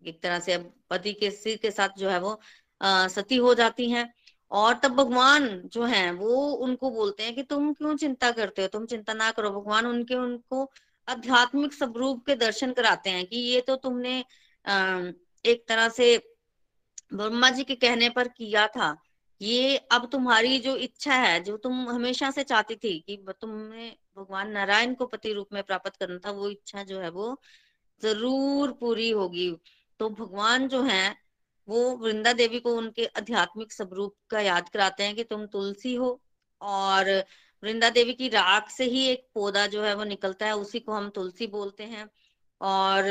एक तरह से पति के सिर के साथ जो है वो आ, सती हो जाती हैं। और तब भगवान जो है, वो उनको बोलते हैं कि तुम क्यों चिंता करते हो? तुम चिंता ना करो। भगवान उनके, उनको आध्यात्मिक स्वरूप के दर्शन कराते हैं कि ये तो तुमने एक तरह से ब्रह्मा जी के कहने पर किया था। ये अब तुम्हारी जो इच्छा है, जो तुम हमेशा से चाहती थी कि तुमने भगवान नारायण को पति रूप में प्राप्त करना था, वो इच्छा जो है वो ज़रूर पूरी होगी। तो भगवान जो है वो वृंदा देवी को उनके आध्यात्मिक स्वरूप का याद कराते हैं कि तुम तुलसी हो और वृंदा देवी की राख से ही एक पौधा जो है वो निकलता है, उसी को हम तुलसी बोलते हैं। और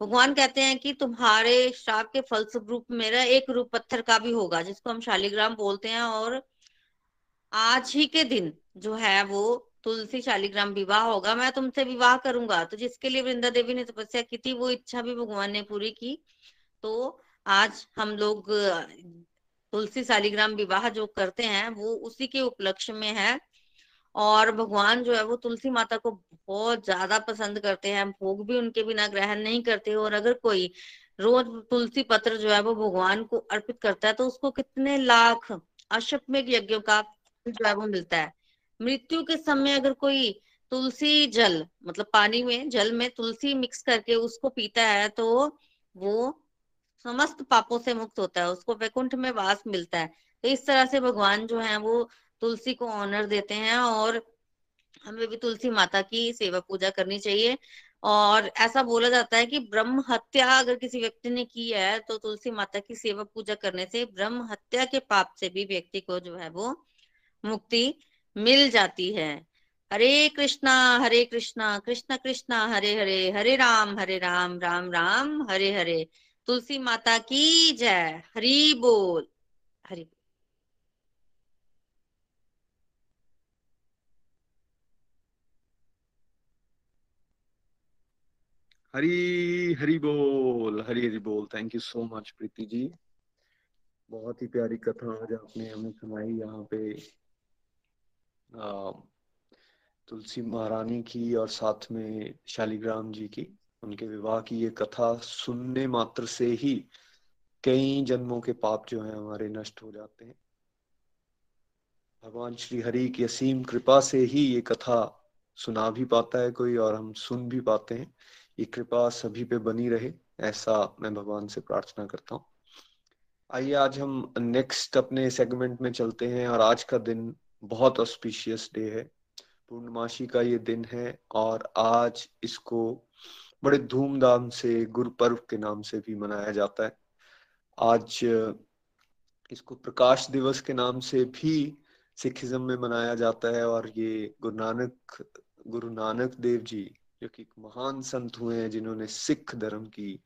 भगवान कहते हैं कि तुम्हारे श्राप के फलस्वरूप मेरा एक रूप पत्थर का भी होगा, जिसको हम शालिग्राम बोलते हैं। और आज ही के दिन जो है वो तुलसी शालिग्राम विवाह होगा। मैं तुमसे विवाह करूँगा। तो जिसके लिए वृंदा देवी ने तपस्या की थी, वो इच्छा भी भगवान ने पूरी की। तो आज हम लोग, तुलसी शालिग्राम विवाह जो करते हैं, वो उसी के उपलक्ष्य में है। और भगवान जो है, वो तुलसी माता को बहुत ज़्यादा पसंद करते हैं। भोग भी उनके बिना ग्रहण नहीं करते और अगर कोई रोज तुलसी पत्र जो है, वो भगवान को अर्पित करता है तो उसको कितने लाख अश्वमेघ यज्ञों का जो है, वो मिलता है। मृत्यु के समय अगर कोई तुलसी जल मतलब पानी में, जल में तुलसी मिक्स करके उसको पीता है तो वो समस्त पापों से मुक्त होता है, उसको वैकुंठ में वास मिलता है। तो इस तरह से भगवान जो है, वो तुलसी को ऑनर देते हैं और हमें भी तुलसी माता की सेवा पूजा करनी चाहिए। और ऐसा बोला जाता है कि ब्रह्म हत्या अगर किसी व्यक्ति ने की है तो तुलसी माता की सेवा पूजा करने से ब्रह्म हत्या के पाप से भी व्यक्ति को जो है, वो मुक्ति मिल जाती है। हरे कृष्णा हरे कृष्णा, कृष्ण कृष्णा, हरे हरे हरे राम हरे राम राम राम, हरे हरे। तुलसी माता की जय। हरी बोल। हरी बोल। हरी हरी बोल, हरी हरी बोल। Thank you so much Preeti ji. बहुत ही प्यारी कथा आज आपने हमें सुनाई यहाँ पे तुलसी महारानी की और साथ में शालिग्राम जी की। उनके विवाह की ये कथा सुनने मात्र से ही कई जन्मों के पाप जो हैं हमारे नष्ट हो जाते हैं। भगवान श्री हरि की असीम कृपा से ही ये कथा सुना भी पाता है कोई और हम सुन भी पाते हैं। ये कृपा सभी पे बनी रहे, ऐसा मैं भगवान से प्रार्थना करता हूँ। आइए, आज हम नेक्स्ट अपने सेगमेंट में चलते हैं और आज का दिन बहुत ऑस्पिशियस डे है। पूर्णमाशी का ये दिन है और आज इसको बड़े धूमधाम से गुरु पर्व के नाम से भी मनाया जाता है। आज, इसको प्रकाश दिवस के नाम से भी सिखिज्म में मनाया जाता है और ये गुरु नानक गुरु नानक देव जी, जो कि एक महान संत हुए हैं, जिन्होंने सिख धर्म की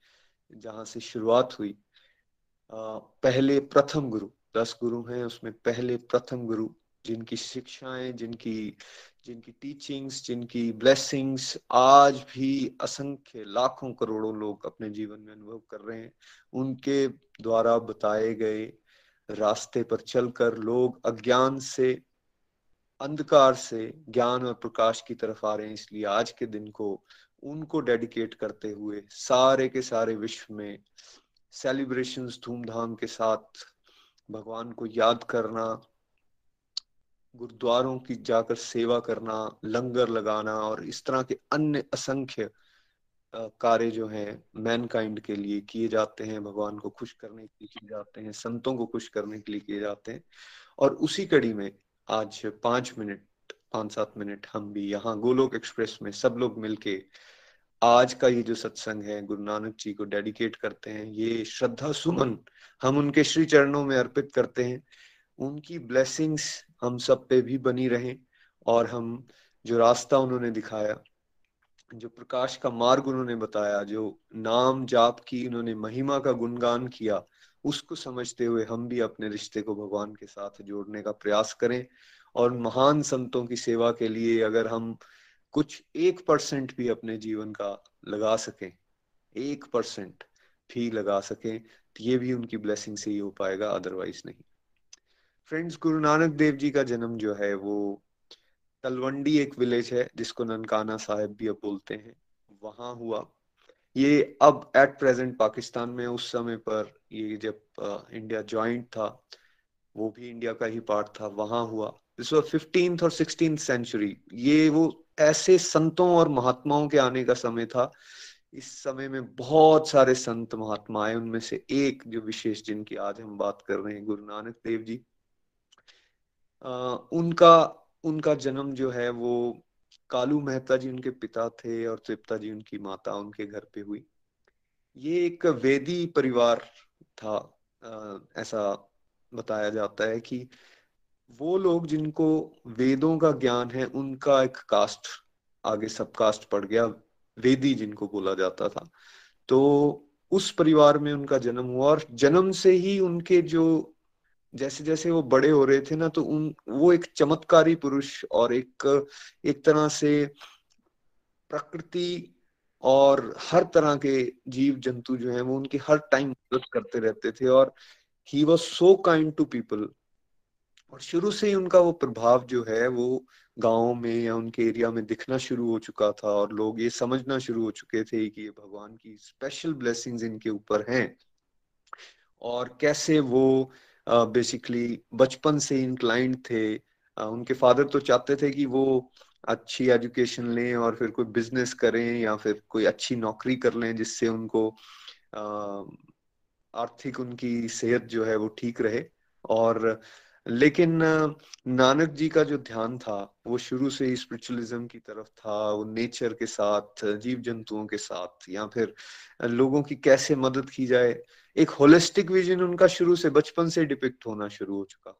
जहाँ से शुरुआत हुई। पहले प्रथम गुरु, दस गुरु हैं, उसमें पहले प्रथम गुरु जिनकी शिक्षाएँ, जिनकी जिनकी टीचिंग्स जिनकी ब्लेसिंग्स आज भी असंख्य लाखों करोड़ों लोग अपने जीवन में अनुभव कर रहे हैं। उनके द्वारा बताए गए रास्ते पर चलकर लोग अज्ञान से, अंधकार से ज्ञान और प्रकाश की तरफ़ आ रहे हैं। इसलिए आज के दिन को उनको डेडिकेट करते हुए सारे के सारे विश्व में सेलिब्रेशंस धूमधाम के साथ भगवान को याद करना गुरुद्वारों की जाकर सेवा करना, लंगर लगाना और इस तरह के अन्य असंख्य कार्य जो हैं मैनकाइंड के लिए किए जाते हैं, भगवान को खुश करने के लिए किए जाते हैं, संतों को खुश करने के लिए किए जाते हैं। और उसी कड़ी में आज पाँच मिनट पाँच सात मिनट हम भी यहाँ गोलोक एक्सप्रेस में सब लोग मिलके आज का ये जो सत्संग है, गुरु नानक जी को डेडिकेट करते हैं। ये श्रद्धा सुमन हम उनके श्री चरणों में अर्पित करते हैं। उनकी ब्लेसिंग्स हम सब पे भी बनी रहे और हम जो रास्ता उन्होंने दिखाया, जो प्रकाश का मार्ग उन्होंने बताया, जो नाम जाप की उन्होंने महिमा का गुणगान किया, उसको समझते हुए हम भी अपने रिश्ते को भगवान के साथ जोड़ने का प्रयास करें और महान संतों की सेवा के लिए अगर हम कुछ एक परसेंट भी अपने जीवन का लगा सकें, एक परसेंट भी लगा सकें तो ये भी उनकी ब्लेसिंग से ही हो पाएगा अदरवाइज़ नहीं। फ्रेंड्स गुरु नानक देव जी का जन्म जो है वो तलवंडी एक विलेज है, जिसको ननकाना साहिब भी अब बोलते हैं। वहाँ हुआ। ये अब एट प्रेजेंट पाकिस्तान में उस समय पर ये जब इंडिया ज्वाइंट था, वो भी इंडिया का ही पार्ट था, वहाँ हुआ। दिस वॉज़ फिफ्टींथ और सिक्सटीन सेंचुरी ये वो ऐसे संतों और महात्माओं के आने का समय था। इस समय में बहुत सारे संत महात्मा आए, उनमें से एक जो विशेष जिनकी आज हम बात कर रहे हैं, गुरु नानक देव जी। उनका उनका जन्म जो है वो कालू मेहता जी उनके पिता थे और तृप्ता जी उनकी माता उनके घर पे हुई। ये एक वेदी परिवार था ऐसा बताया जाता है कि वो लोग जिनको वेदों का ज्ञान है, उनका एक कास्ट आगे सब कास्ट पड़ गया, वेदी जिनको बोला जाता था। तो उस परिवार में उनका जन्म हुआ और जन्म से ही उनके जो जैसे जैसे वो बड़े हो रहे थे ना तो उन, वो एक चमत्कारी पुरुष और एक एक तरह से प्रकृति और हर तरह के जीव जंतु जो हैं, वो उनकी हर टाइम मदद करते रहते थे और he was so kind to people और शुरू से ही उनका वो प्रभाव जो है, वो गाँव में या उनके एरिया में दिखना शुरू हो चुका था और लोग ये समझना शुरू हो चुके थे कि ये भगवान की स्पेशल ब्लेसिंग्स इनके ऊपर हैं। और कैसे वो बेसिकली बचपन से इंक्लाइंड थे। उनके फादर तो चाहते थे कि वो अच्छी एजुकेशन लें और फिर कोई बिज़नेस करें या फिर कोई अच्छी नौकरी कर लें जिससे उनको आर्थिक उनकी सेहत जो है वो ठीक रहे। और लेकिन नानक जी का जो ध्यान था, वो शुरू से ही स्पिरिचुअलिज्म की तरफ़ था, वो नेचर के साथ जीव जंतुओं के साथ, या फिर लोगों की कैसे मदद की जाए। एक होलिस्टिक विजन उनका शुरू से बचपन से डिपिक्ट होना शुरू हो चुका।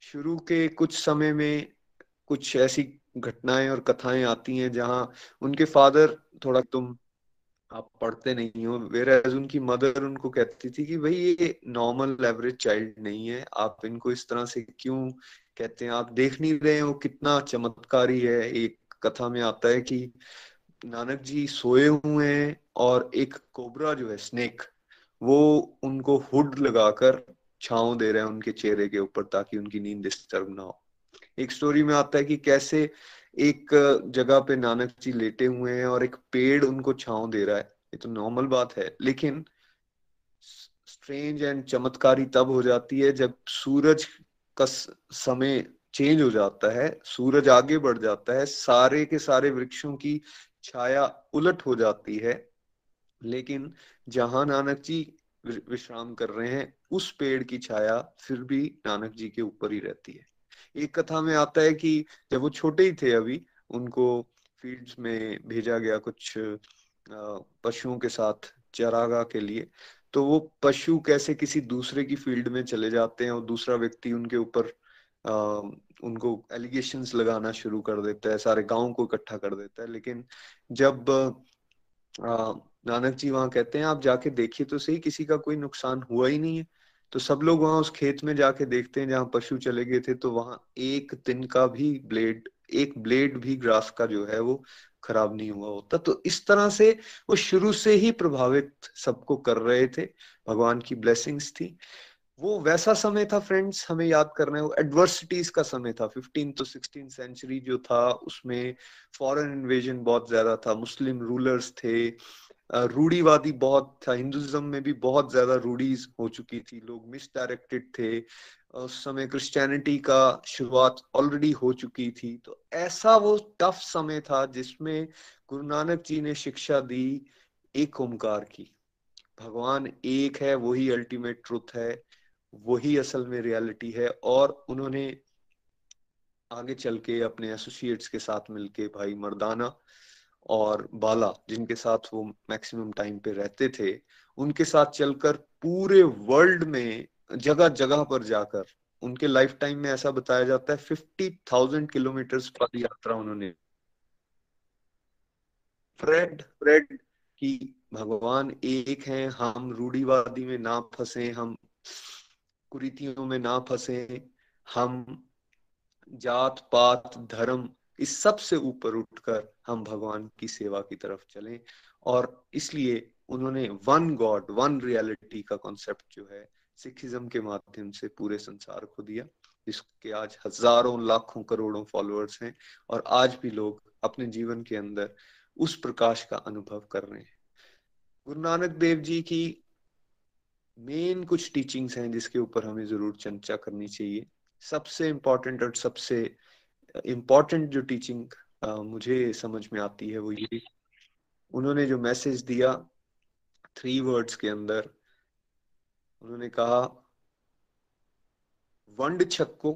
शुरू के कुछ समय में कुछ ऐसी घटनाएँ और कथाएँ आती हैं, जहाँ उनके फादर थोड़ा तुम आप पढ़ते नहीं हो। वेर एज उनकी मदर उनको कहती थी कि भाई, ये नॉर्मल एवरेज चाइल्ड नहीं है। आप इनको इस तरह से क्यों कहते हैं? आप देख नहीं रहे हो कितना चमत्कारी है। एक कथा में आता है कि नानक जी सोए हुए हैं और एक कोबरा जो है स्नेक वो उनको हुड लगाकर छाव दे रहे हैं उनके चेहरे के ऊपर ताकि उनकी नींद डिस्टर्ब ना हो। एक स्टोरी में आता है कि कैसे एक जगह पे नानक जी लेटे हुए हैं और एक पेड़ उनको छाव दे रहा है। ये तो नॉर्मल बात है, लेकिन स्ट्रेंज एंड चमत्कारी तब हो जाती है जब सूरज का समय चेंज हो जाता है, सूरज आगे बढ़ जाता है, सारे के सारे वृक्षों की छाया उलट हो जाती है। लेकिन जहाँ नानक जी विश्राम कर रहे हैं, उस पेड़ की छाया फिर भी नानक जी के ऊपर ही रहती है। एक कथा में आता है कि जब वो छोटे ही थे अभी, उनको फील्ड्स में भेजा गया कुछ पशुओं के साथ चरागा के लिए तो वो पशु कैसे किसी दूसरे की फ़ील्ड में चले जाते हैं और दूसरा व्यक्ति उनके ऊपर उनको एलिगेशन लगाना शुरू कर देता है, सारे गाँव को इकट्ठा कर देता है। लेकिन जब नानक जी वहाँ कहते हैं, आप जाके देखिए तो सही, किसी का कोई नुकसान हुआ ही नहीं है। तो सब लोग वहाँ उस खेत में जाके देखते हैं, जहाँ पशु चले गए थे तो वहाँ एक दिन का भी ब्लेड, एक ब्लेड भी ग्रास का जो है वो खराब नहीं हुआ होता। तो इस तरह से वो शुरू से ही प्रभावित सबको कर रहे थे, भगवान की ब्लेसिंग्स थी। वो वैसा समय था फ्रेंड्स हमें याद करना है, वो एडवर्सिटीज का समय था। फिफ्टीन तो सिक्सटीन सेंचुरी जो था, उसमें फॉरेन इन्वेजन बहुत ज़्यादा था, मुस्लिम रूलर्स थे रूढ़ीवादी बहुत था। हिंदुज्म में भी बहुत ज़्यादा रूढ़ीज हो चुकी थी। लोग मिसडायरेक्टेड थे। उस समय क्रिश्चियनिटी का शुरुआत ऑलरेडी हो चुकी थी। तो ऐसा वो टफ समय था जिसमें गुरु नानक जी ने शिक्षा दी एक ओमकार की। भगवान एक है, वही अल्टीमेट ट्रुथ है, वही असल में रियलिटी है और उन्होंने आगे चल के अपने एसोसिएट्स के साथ मिलके भाई मर्दाना और बाला, जिनके साथ वो मैक्सिमम टाइम पे रहते थे, उनके साथ चलकर पूरे वर्ल्ड में जगह जगह पर जाकर, उनके लाइफ टाइम में ऐसा बताया जाता है फिफ्टी थाउज़ेंड किलोमीटर यात्रा उन्होंने फ्रेड फ्रेड की, भगवान एक है, हम रूढ़ीवादी में ना फंसे, हम कुरीतियों में ना फंसे, हम जात पात धर्म इस सबसे ऊपर उठकर हम भगवान की सेवा की तरफ़ चलें। और इसलिए उन्होंने वन गॉड, वन रियलिटी का कॉन्सेप्ट जो है, सिखिज्म के माध्यम से पूरे संसार को दिया, जिसके आज हज़ारों, लाखों करोड़ों फॉलोअर्स हैं और आज भी लोग अपने जीवन के अंदर उस प्रकाश का अनुभव कर रहे हैं। गुरु नानक देव जी की मेन कुछ टीचिंग्स हैं जिसके ऊपर हमें ज़रूर चर्चा करनी चाहिए। सबसे इंपॉर्टेंट और सबसे इम्पोर्टेंट जो टीचिंग मुझे समझ में आती है वो ये। उन्होंने जो मैसेज दिया थ्री वर्ड्स के अंदर, उन्होंने कहा, वंड छक्को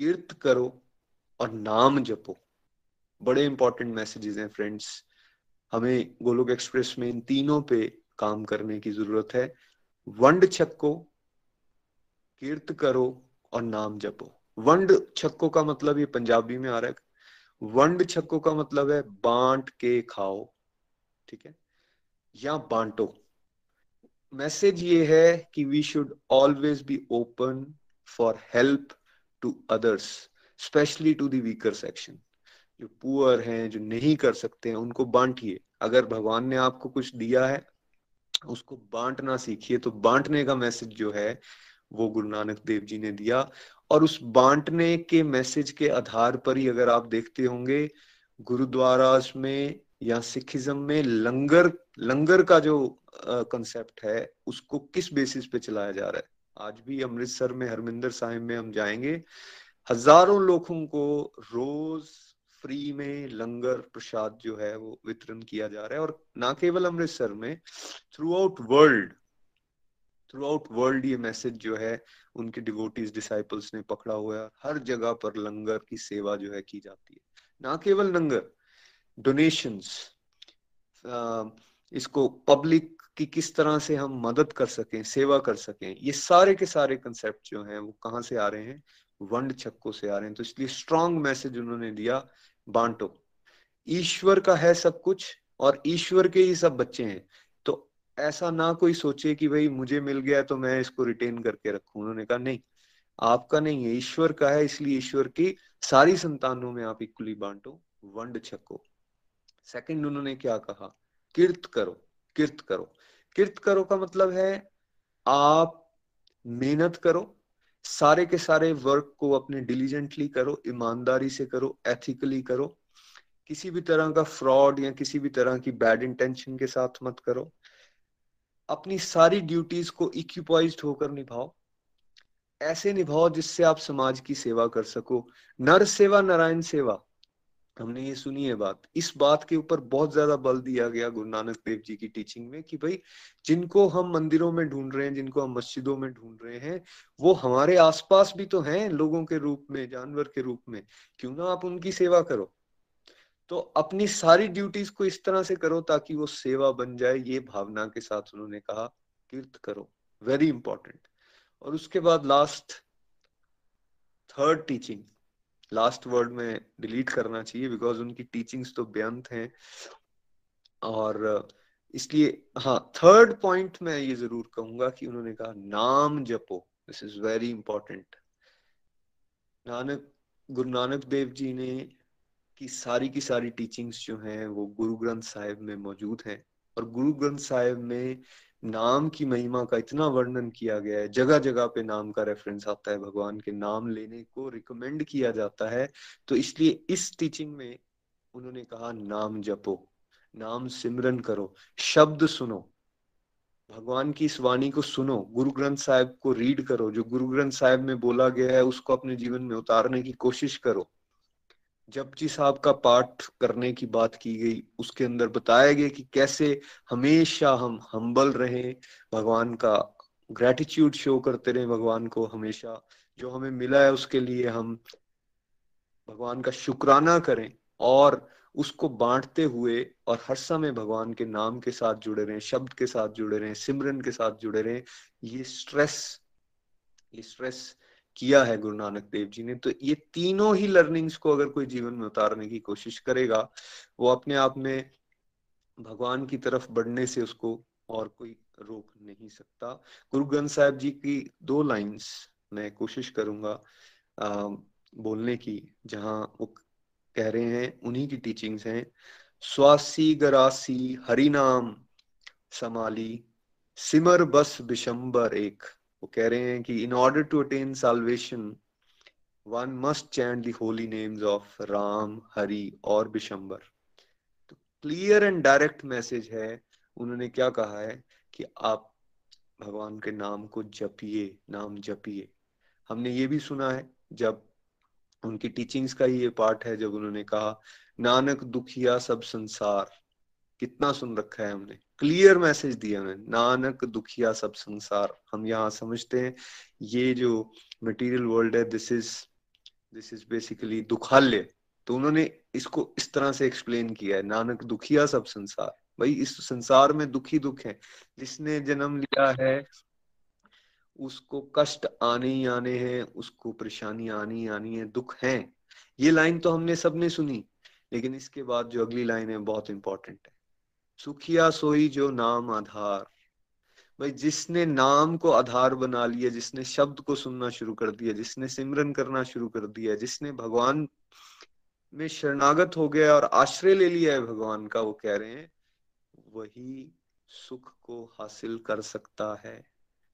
कीर्त करो और नाम जपो। बड़े इंपॉर्टेंट मैसेजेस हैं फ्रेंड्स हमें गोलोक एक्सप्रेस में इन तीनों पे काम करने की ज़रूरत है। वंड छक्को कीर्त करो और नाम जपो। वंड छक्को का मतलब ये पंजाबी में आ रहा है। वंड छक्को का मतलब है बांट के खाओ, ठीक है? या बांटो। मैसेज ये है कि we should always be open for help to others specially to the weaker section जो पुअर हैं, जो नहीं कर सकते हैं, उनको बांटिए। अगर भगवान ने आपको कुछ दिया है, उसको बांटना सीखिए तो बांटने का मैसेज जो है वो गुरु नानक देव जी ने दिया। और उस बांटने के मैसेज के आधार पर ही अगर आप देखते होंगे, गुरुद्वारा में या सिखिज्म में लंगर लंगर का जो कंसेप्ट है, उसको किस बेसिस पे चलाया जा रहा है? आज भी अमृतसर में, हरमिंदर साहिब में हम जाएँगे। हज़ारों लोगों को रोज फ्री में लंगर प्रसाद जो है वो वितरण किया जा रहा है। और ना केवल अमृतसर में throughout world throughout world ये मैसेज जो है, उनके डिवोटीज डिसाइपल्स ने पकड़ा हुआ है। हर जगह पर लंगर की सेवा जो है की जाती है। ना केवल लंगर डोनेशंस इसको पब्लिक की किस तरह से हम मदद कर सकें, सेवा कर सकें, ये सारे के सारे कंसेप्ट जो हैं, वो कहाँ से आ रहे हैं? वंड छक्को से आ रहे हैं। तो इसलिए स्ट्रॉन्ग मैसेज उन्होंने दिया बांटो। ईश्वर का है सब कुछ और ईश्वर के ही सब बच्चे हैं। ऐसा ना कोई सोचे कि भाई मुझे मिल गया तो मैं इसको रिटेन करके रखू। उन्होंने कहा, नहीं, आपका नहीं है, ईश्वर का है, इसलिए ईश्वर की सारी संतानों में आप इक्वली बांटो, वंड छको। सेकंड उन्होंने क्या कहा? किर्त करो किर्त करो। किर्त करो का मतलब है, आप मेहनत करो, सारे के सारे वर्क को अपने डिलीजेंटली करो, ईमानदारी से करो एथिकली करो। किसी भी तरह का फ्रॉड या किसी भी तरह की बैड इंटेंशन के साथ मत करो। अपनी सारी ड्यूटीज़ को इक्यूपाइज होकर निभाओ। ऐसे निभाओ जिससे आप समाज की सेवा कर सको। नर सेवा, नारायण सेवा। हमने ये सुनी है बात। इस बात के ऊपर बहुत ज़्यादा बल दिया गया गुरु नानक देव जी की टीचिंग में कि भाई, जिनको हम मंदिरों में ढूंढ रहे हैं, जिनको हम मस्जिदों में ढूंढ रहे हैं, वो हमारे आसपास भी तो हैं लोगों के रूप में, जानवर के रूप में। क्यों ना आप उनकी सेवा करो? तो अपनी सारी ड्यूटीज़ को इस तरह से करो ताकि वो सेवा बन जाए, ये भावना के साथ उन्होंने कहा कीर्त करो वेरी इंपॉर्टेंट और उसके बाद last third teaching last word में डिलीट करना चाहिए बिकॉज़ उनकी टीचिंग्स तो बेअंत हैं। और, इसलिए हाँ थर्ड पॉइंट मैं ये ज़रूर कहूँगा कि उन्होंने कहा, नाम जपो this is very important Nanak, Guru Nanak Dev जी ने की सारी की सारी टीचिंग्स जो हैं वो गुरु ग्रंथ साहिब में मौजूद हैं। और गुरु ग्रंथ साहिब में नाम की महिमा का इतना वर्णन किया गया है जगह जगह पे नाम का रेफरेंस आता है भगवान के नाम लेने को रिकमेंड किया जाता है। तो इसलिए इस टीचिंग में उन्होंने कहा, नाम जपो, नाम सिमरन करो, शब्द सुनो, भगवान की इस वाणी को सुनो, गुरु ग्रंथ साहिब को रीड करो। जो गुरु ग्रंथ साहिब में बोला गया है, उसको अपने जीवन में उतारने की कोशिश करो। जपजी साहब का पाठ करने की बात की गई, उसके अंदर बताया गया कि कैसे हमेशा हम हम्बल रहे, भगवान का ग्रेटिट्यूड शो करते रहे, भगवान को हमेशा जो हमें मिला है उसके लिए हम भगवान का शुक्राना करें और उसको बांटते हुए और हर समय भगवान के नाम के साथ जुड़े रहे, शब्द के साथ जुड़े रहे, सिमरन के साथ जुड़े रहे, ये स्ट्रेस ये स्ट्रेस किया है गुरु नानक देव जी ने तो ये तीनों ही लर्निंग्स को अगर कोई जीवन में उतारने की कोशिश करेगा वो अपने आप में भगवान की तरफ़ बढ़ने से उसको और कोई रोक नहीं सकता। गुरु ग्रंथ साहब जी की दो लाइंस मैं कोशिश करूँगा आ, बोलने की जहाँ वो कह रहे हैं उन्हीं की टीचिंग्स हैं स्वासी गरासी हरिनाम समाली सिमर बस बिशंबर एक। वो कह रहे हैं कि in order to attain salvation one must chant the holy names of Ram Hari और बिशंबर तो क्लियर एंड डायरेक्ट मैसेज है, उन्होंने क्या कहा है कि आप भगवान के नाम को जपिए, नाम जपिए. हमने ये भी सुना है, जब उनकी टीचिंग्स का ही ये पार्ट है, जब उन्होंने कहा, नानक दुखिया सब संसार. कितना सुन रखा है हमने। क्लियर मैसेज दिया उन्होंने नानक दुखिया सब संसार। हम यहाँ समझते हैं, ये जो मटेरियल वर्ल्ड है this is this is basically दुखाल्य। तो उन्होंने इसको इस तरह से एक्सप्लेन किया है, नानक दुखिया सब संसार। भाई, इस संसार में दुखी दुख है। जिसने जन्म लिया है, उसको कष्ट आने ही आने हैं, उसको परेशानी आनी आनी है, दुख है। ये लाइन तो हमने सबने सुनी, लेकिन इसके बाद जो अगली लाइन है, बहुत इंपॉर्टेंट है। सुखिया सोई जो नाम आधार। भाई, जिसने नाम को आधार बना लिया, जिसने शब्द को सुनना शुरू कर दिया, जिसने सिमरन करना शुरू कर दिया, जिसने भगवान में शरणागत हो गया और आश्रय ले लिया है भगवान का, वो कह रहे हैं, वही सुख को हासिल कर सकता है।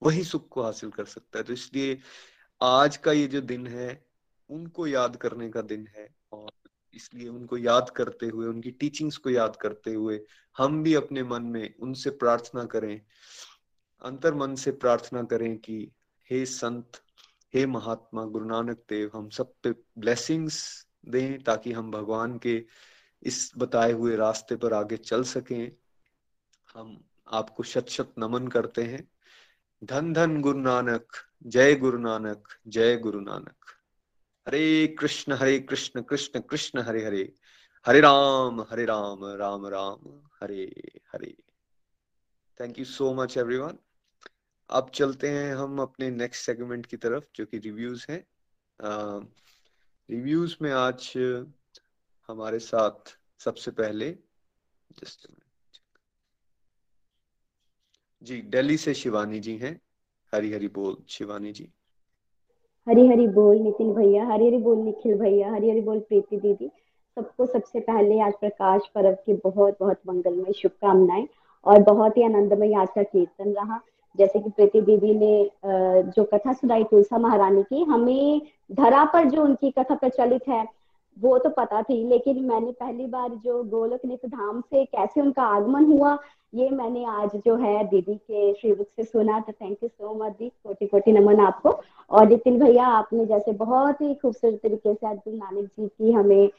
वही सुख को हासिल कर सकता है। तो इसलिए आज का ये जो दिन है, उनको याद करने का दिन है और इसलिए उनको याद करते हुए, उनकी टीचिंग्स को याद करते हुए हम भी अपने मन में उनसे प्रार्थना करें। अंतर मन से प्रार्थना करें कि, हे संत, हे महात्मा, गुरु नानक देव, हम सब पे ब्लेसिंग्स दें ताकि हम भगवान के इस बताए हुए रास्ते पर आगे चल सकें। हम आपको शत शत नमन करते हैं। धन धन गुरु नानक, जय गुरु नानक, जय Guru Nanak. Hare Krishna Hare Krishna Krishna Krishna, Hare Hare. Hare Ram Hare Ram Ram Ram, Hare Hare. Thank you so much everyone अब चलते हैं हम अपने नेक्स्ट सेगमेंट की तरफ़, जो कि रिव्यूज़ हैं। रिव्यूज़ में आज हमारे साथ सबसे पहले जस्ट जी दिल्ली से शिवानी जी हैं। हरी हरी बोल, शिवानी जी। हरी हरी बोल नितिन भैया, हरी हरी बोल निखिल भैया, हरी हरी बोल प्रीति दीदी, सबको सबसे पहले आज प्रकाश पर्व की बहुत बहुत मंगलमय शुभकामनाएँ और बहुत ही आनंदमय आज का कीर्तन रहा। जैसे कि प्रीति दीदी ने जो कथा सुनाई तुलसा महारानी की, हमें धरा पर जो उनकी कथा प्रचलित है वो तो पता थी, लेकिन मैंने पहली बार जो गोलक नित धाम से कैसे उनका आगमन हुआ, ये मैंने आज जो है दीदी के श्रीमुख से सुना तो थैंक यू सो मच दी कोटि कोटि नमन आपको। और नितिन भैया, आपने जैसे बहुत ही खूबसूरत तरीके से आज गुरु नानक जी की हमें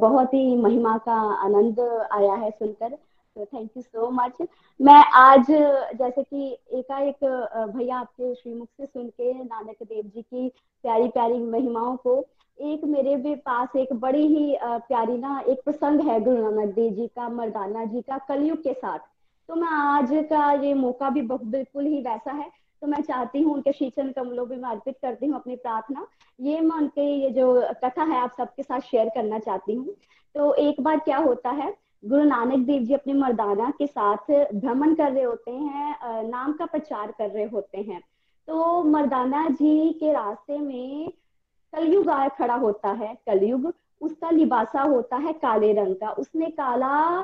बहुत ही महिमा का आनंद आया है सुनकर। थैंक यू सो मच मैं आज, जैसे कि एकाएक भैया आपके श्रीमुख से सुन के, नानक देव जी की प्यारी प्यारी महिमाओं को, एक मेरे भी पास एक बड़ी ही प्यारी ना, एक प्रसंग है गुरु नानक देव जी का, मर्दाना जी का, कलयुग के साथ। तो मैं आज का ये मौका भी बिल्कुल ही वैसा है। तो मैं चाहती हूँ उनके शीचन कमलों मैं अर्पित करती हूँ अपनी प्रार्थना। ये मैं उनके, ये जो कथा है आप सबके साथ शेयर करना चाहती हूँ। तो एक बार क्या होता है गुरु नानक देव जी अपने मर्दाना के साथ भ्रमण कर रहे होते हैं नाम का प्रचार कर रहे होते हैं। तो मर्दाना जी के रास्ते में कलयुग आ खड़ा होता है, कलयुग। उसका लिबासा होता है काले रंग का। उसने काला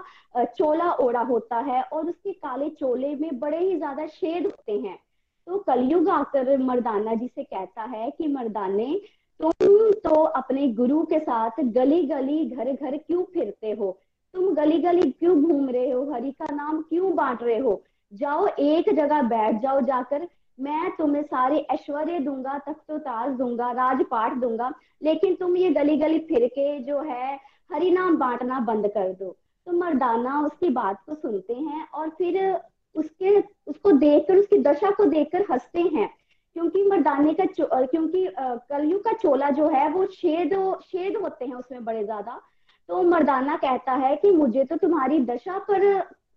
चोला ओढ़ा होता है और उसके काले चोले में बड़े ही ज़्यादा शेद होते हैं। तो कलयुग आकर मर्दाना जी से कहता है कि, मर्दाने, तुम तो अपने गुरु के साथ गली गली घर घर क्यों फिरते हो? तुम गली गली क्यों घूम रहे हो? हरि का नाम क्यों बांट रहे हो? जाओ, एक जगह बैठ जाओ जाकर। मैं तुम्हें सारे ऐश्वर्य दूँगा तख्तो ताज दूँगा, राजपाट दूँगा, लेकिन तुम ये गली गली फिर के जो है, हरि नाम बांटना बंद कर दो। तो मर्दाना, उसकी बात को सुनते हैं और फिर उसके, उसको देखकर, उसकी दशा को देखकर हँसते हैं। क्योंकि मर्दाने का क्योंकि कलयुग का चोला जो है, वो शेद शेद होते हैं उसमें बड़े ज़्यादा। तो मर्दाना कहता है कि मुझे तो तुम्हारी दशा पर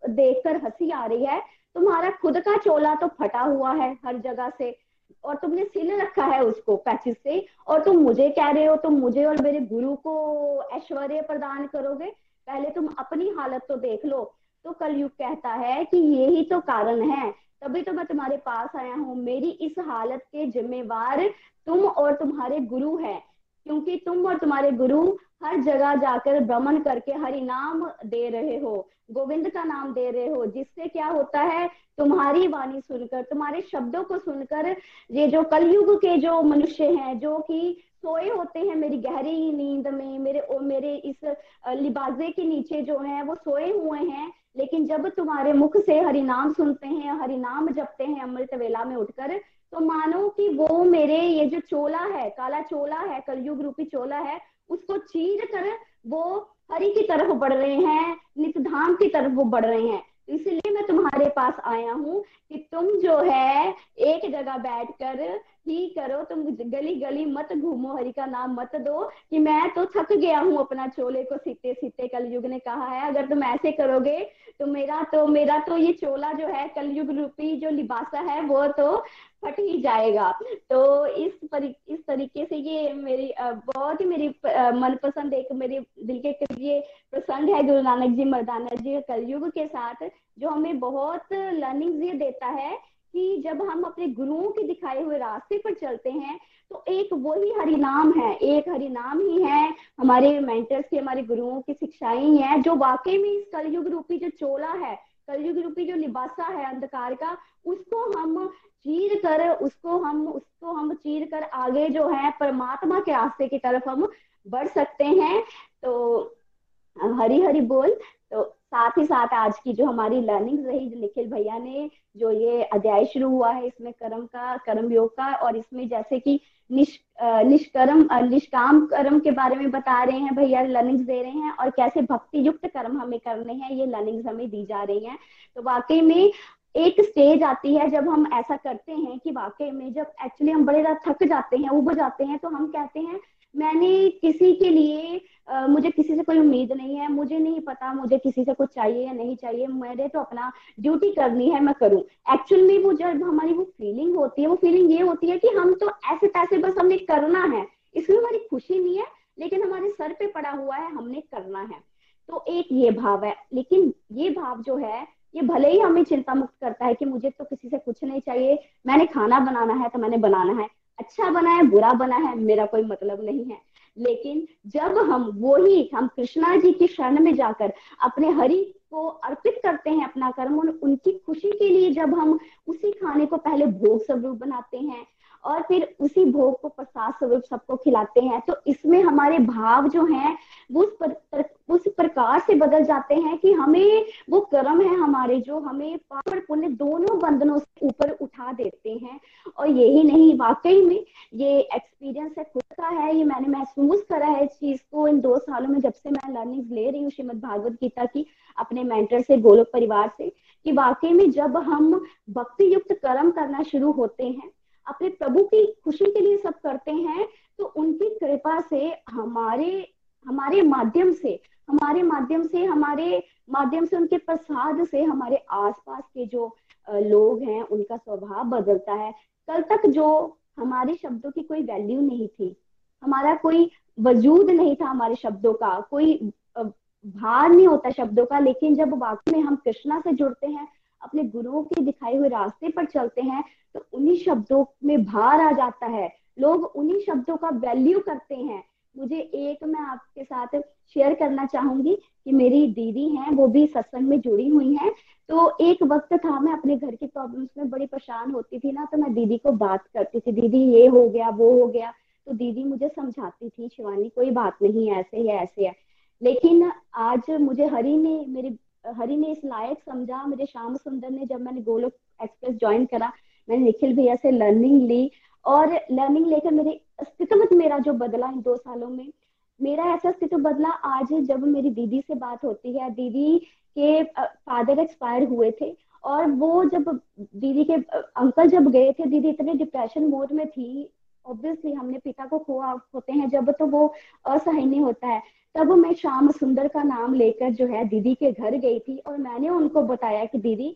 देखकर हँसी आ रही है। तुम्हारा खुद का चोला तो फटा हुआ है हर जगह से, और तुमने सिल रखा है उसको पैचिस से, और तुम मुझे कह रहे हो, तुम मुझे और मेरे गुरु को ऐश्वर्य प्रदान करोगे। पहले तुम अपनी हालत तो देख लो। तो कलयुग कहता है कि यही तो कारण है। तभी तो मैं तुम्हारे पास आया हूँ। मेरी इस हालत के जिम्मेवार तुम और तुम्हारे गुरु है। क्योंकि तुम और तुम्हारे गुरु हर जगह जाकर भ्रमण करके हरि नाम दे रहे हो गोविंद का नाम दे रहे हो जिससे क्या होता है तुम्हारी वाणी सुनकर तुम्हारे शब्दों को सुनकर ये जो कलयुग के जो मनुष्य हैं जो कि सोए होते हैं मेरी गहरी नींद में मेरे ओ, मेरे इस लिबाजे के नीचे जो है वो सोए हुए हैं लेकिन जब तुम्हारे मुख से हरि नाम सुनते हैं हरि नाम जपते हैं अमृत वेला में उठकर तो मानो कि वो मेरे ये जो चोला है, काला चोला है, कलयुग रूपी चोला है, उसको चीर कर वो हरि की तरफ़ बढ़ रहे हैं नितधाम की तरफ़ वो बढ़ रहे हैं। इसलिए मैं तुम्हारे पास आया हूँ कि तुम जो है, एक जगह बैठकर ही करो तुम गली गली मत घूमो हरि का नाम मत दो कि मैं तो थक गया हूँ अपना चोले को सीते सीते कलयुग ने कहा है अगर तुम ऐसे करोगे तो मेरा तो मेरा तो ये चोला जो है कलयुग रूपी जो लिबासा है वो तो फट ही जाएगा। तो इस परि, इस तरीके से ये मेरी बहुत ही मेरी मनपसंद एक मेरे दिल के ये प्रसंग है गुरु नानक जी मर्दाना जी कलयुग के साथ जो हमें बहुत लर्निंग ये देता है कि जब हम अपने गुरुओं के दिखाए हुए रास्ते पर चलते हैं तो एक वही हरि नाम है, एक हरि नाम ही है। हमारे मेंटर्स की, हमारे गुरुओं की शिक्षाएँ ही है, जो वाकई में इस कलयुग रूपी जो चोला है, कलयुग रूपी जो लिबासा है अंधकार का, उसको हम चीर कर, उसको हम उसको हम चीर कर आगे जो है, परमात्मा के रास्ते की तरफ़ हम बढ़ सकते हैं। तो हरी हरी बोल। तो साथ ही साथ आज की जो हमारी लर्निंग रही निखिल भैया ने जो ये अध्याय शुरू हुआ है, इसमें कर्म का, कर्म योग का और इसमें जैसे कि निष निष्कर्म निष्काम कर्म के बारे में बता रहे हैं, भैया लर्निंग्स दे रहे हैं और कैसे भक्ति युक्त कर्म हमें करने हैं, ये लर्निंग्स हमें दी जा रही हैं। तो वाकई में एक स्टेज आती है जब हम ऐसा करते हैं कि वाकई में जब एक्चुअली हम बड़े ज़्यादा थक जाते हैं उब जाते हैं तो हम कहते हैं मैंने किसी के लिए आ, मुझे किसी से कोई उम्मीद नहीं है मुझे नहीं पता मुझे किसी से कुछ चाहिए या नहीं चाहिए मेरे तो अपना ड्यूटी करनी है मैं करूँ। एक्चुअल में वो जब हमारी वो फीलिंग होती है वो फीलिंग ये होती है कि हम तो ऐसे तैसे बस हमने करना है। इसमें हमारी खुशी नहीं है लेकिन हमारे सर पे पड़ा हुआ है हमने करना है। तो एक ये भाव है लेकिन ये भाव जो है ये भले ही हमें चिंता मुक्त करता है कि मुझे तो किसी से कुछ नहीं चाहिए मैंने खाना बनाना है तो मैंने बनाना है अच्छा बना है, बुरा बना है, मेरा कोई मतलब नहीं है। लेकिन जब हम वो ही हम कृष्णा जी की शरण में जाकर अपने हरि को अर्पित करते हैं अपना कर्म उनकी खुशी के लिए जब हम उसी खाने को पहले भोग स्वरूप बनाते हैं और फिर उसी भोग को प्रसाद स्वरूप सबको खिलाते हैं। तो इसमें हमारे भाव जो हैं वो उस, पर, उस प्रकार से बदल जाते हैं कि हमें वो कर्म है हमारे जो हमें पाप और पुण्य दोनों बंधनों से ऊपर उठा देते हैं। और यही नहीं वाकई में ये एक्सपीरियंस है खुद का है ये मैंने महसूस करा है इस चीज़ को। इन दो सालों में जब से मैं लर्निंग ले रही हूँ श्रीमद भागवत गीता की अपने मेंटर से गोलोक परिवार से कि वाकई में जब हम भक्ति युक्त कर्म करना शुरू होते हैं अपने प्रभु की खुशी के लिए सब करते हैं तो उनकी कृपा से हमारे हमारे माध्यम से, हमारे माध्यम से, हमारे माध्यम से, उनके प्रसाद से हमारे आसपास के जो लोग हैं, उनका स्वभाव बदलता है। कल तक जो हमारे शब्दों की कोई वैल्यू नहीं थी, हमारा कोई वजूद नहीं था हमारे शब्दों का, कोई भार नहीं होता शब्दों का, लेकिन जब वाक्य में हम कृष्णा से जुड़ते हैं अपने गुरुओं के दिखाए हुए रास्ते पर चलते हैं तो उन्हीं शब्दों में भार आ जाता है। लोग उन्हीं शब्दों का वैल्यू करते हैं। मुझे एक मैं आपके साथ शेयर करना चाहूँगी कि मेरी दीदी हैं, वो भी सत्संग में जुड़ी हुई हैं। तो एक वक्त था, मैं अपने घर की प्रॉब्लम्स में बड़ी परेशान होती थी ना तो मैं दीदी को बात करती थी, दीदी, ये हो गया, वो हो गया। तो दीदी मुझे समझाती थी, शिवानी, कोई बात नहीं, ऐसे है ऐसे है। लेकिन आज मुझे हरी ने मेरी हरी ने इस लायक समझा मेरे श्याम सुंदर ने जब मैंने गोलोक एक्सप्रेस ज्वाइन करा, मैंने निखिल भैया से लर्निंग ली और लर्निंग लेकर मेरे अस्तित्व मेरा जो बदला इन दो सालों में, मेरा ऐसा अस्तित्व बदला आज जब मेरी दीदी से बात होती है, दीदी के फादर एक्सपायर हुए थे और वो जब दीदी के अंकल जब गए थे, दीदी इतने डिप्रेशन मोड में थी ऑब्वियसली हमने पिता को खोआ होते हैं जब तो वो असहनीय होता है। तब मैं श्याम सुंदर का नाम लेकर जो है दीदी के घर गई थी और मैंने उनको बताया कि दीदी,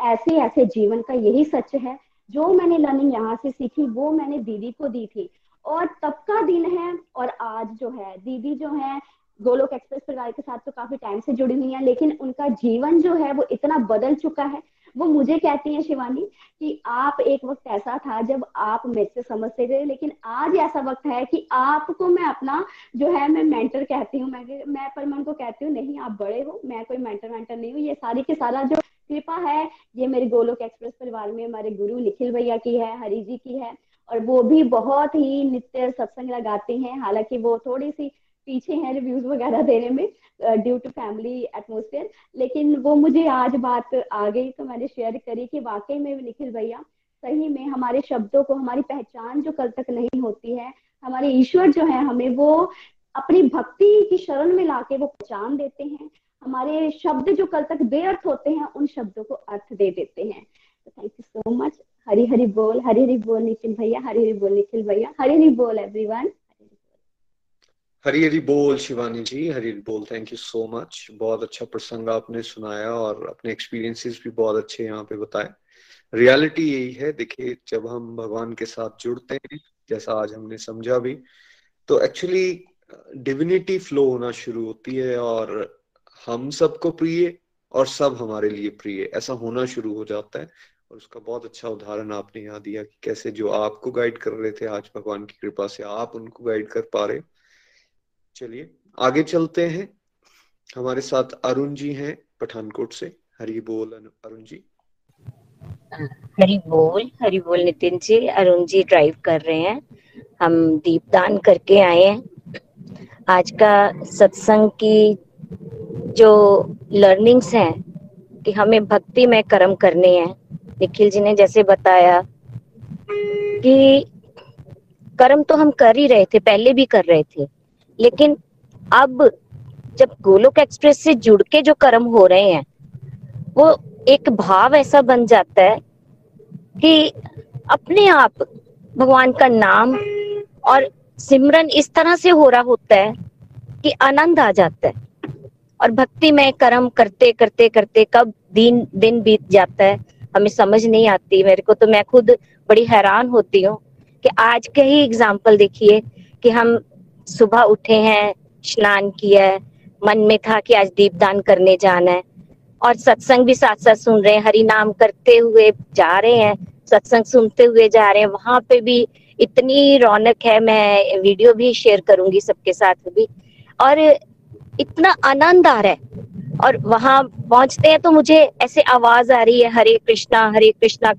ऐसे ऐसे जीवन का यही सच है। जो मैंने लर्निंग यहाँ से सीखी, वो मैंने दीदी को दी थी। और तब का दिन है और आज जो है, दीदी जो है, गोलोक एक्सप्रेस परिवार के साथ तो काफ़ी टाइम से जुड़ी हुई है, लेकिन उनका जीवन जो है वो इतना बदल चुका है वो मुझे कहती हैं शिवानी कि आप एक वक्त ऐसा था जब आप मेरे से समझते थे, लेकिन आज ऐसा वक्त है कि आपको मैं अपना जो है मैं मेंटर कहती हूँ। मैं मैं पर मैं उनको कहती हूँ, नहीं, आप बड़े हो, मैं कोई मेंटर वेंटर नहीं हूँ। ये सारी के सारा जो कृपा है, ये मेरे गोलोक एक्सप्रेस परिवार में, हमारे गुरु निखिल भैया की है, हरी जी की है, और वो भी बहुत ही नित्य सत्संग लगाते हैं। हालाँकि वो थोड़ी सी पीछे हैं रिव्यूज़ वगैरह देने में ड्यू टू फैमिली एटमोसफेयर लेकिन वो मुझे आज बात आ गई तो मैंने शेयर करी कि वाकई में निखिल भैया, सही में हमारे शब्दों को, हमारी पहचान जो कल तक नहीं होती है, हमारे ईश्वर जो है हमें वो अपनी भक्ति की शरण में लाके वो पहचान देते हैं। हमारे शब्द जो कल तक बेअर्थ होते हैं, उन शब्दों को अर्थ दे देते हैं। Thank you so much Hari Hari बोल, हरी हरी बोल निखिल भैया, हरी हरी बोल निखिल भैया, हरी हरी बोल एवरीवन हरी हरी बोल शिवानी जी, हरी हरी बोल थैंक यू सो मच बहुत अच्छा प्रसंग आपने सुनाया और अपने एक्सपीरियंसेस भी बहुत अच्छे यहाँ पे बताए। रियलिटी यही है, देखिए, जब हम भगवान के साथ जुड़ते हैं, जैसा आज हमने समझा भी तो एक्चुअली डिविनिटी फ्लो होना शुरू होती है और हम सबको प्रिय और सब हमारे लिए प्रिय, ऐसा होना शुरू हो जाता है। और उसका बहुत अच्छा उदाहरण आपने यहाँ दिया कि कैसे जो आपको गाइड कर रहे थे, आज भगवान की कृपा से आप उनको गाइड कर पा रहे। चलिए, आगे चलते हैं। हमारे साथ अरुण जी हैं पठानकोट से। हरी बोल अरुण जी। हरी बोल हरी बोल नितिन जी। अरुण जी ड्राइव कर रहे हैं। हम दीपदान करके आए हैं। आज का सत्संग की जो लर्निंग्स हैं कि हमें भक्ति में कर्म करने हैं। निखिल जी ने जैसे बताया कि कर्म तो हम कर ही रहे थे, पहले भी कर रहे थे। लेकिन अब जब गोलोक एक्सप्रेस से जुड़ के जो कर्म हो रहे हैं, वो एक भाव ऐसा बन जाता है कि अपने आप भगवान का नाम और सिमरन इस तरह से हो रहा होता है कि आनंद आ जाता है। और भक्ति में कर्म करते करते करते कब दिन दिन बीत जाता है, हमें समझ नहीं आती। मेरे को तो मैं खुद बड़ी हैरान होती हूँ कि आज के ही एग्ज़ाम्पल देखिए कि हम सुबह उठे हैं, स्नान किया है, मन में था कि आज दीपदान करने जाना है। और सत्संग भी साथ साथ सुन रहे हैं, हरि नाम करते हुए जा रहे हैं, सत्संग सुनते हुए जा रहे हैं। वहाँ पे भी इतनी रौनक है, मैं वीडियो भी शेयर करूँगी सबके साथ भी। और इतना आनंद आ रहा है और वहाँ पहुँचते हैं तो मुझे ऐसे आवाज़ आ रही है, हरे कृष्णा हरे कृष्णा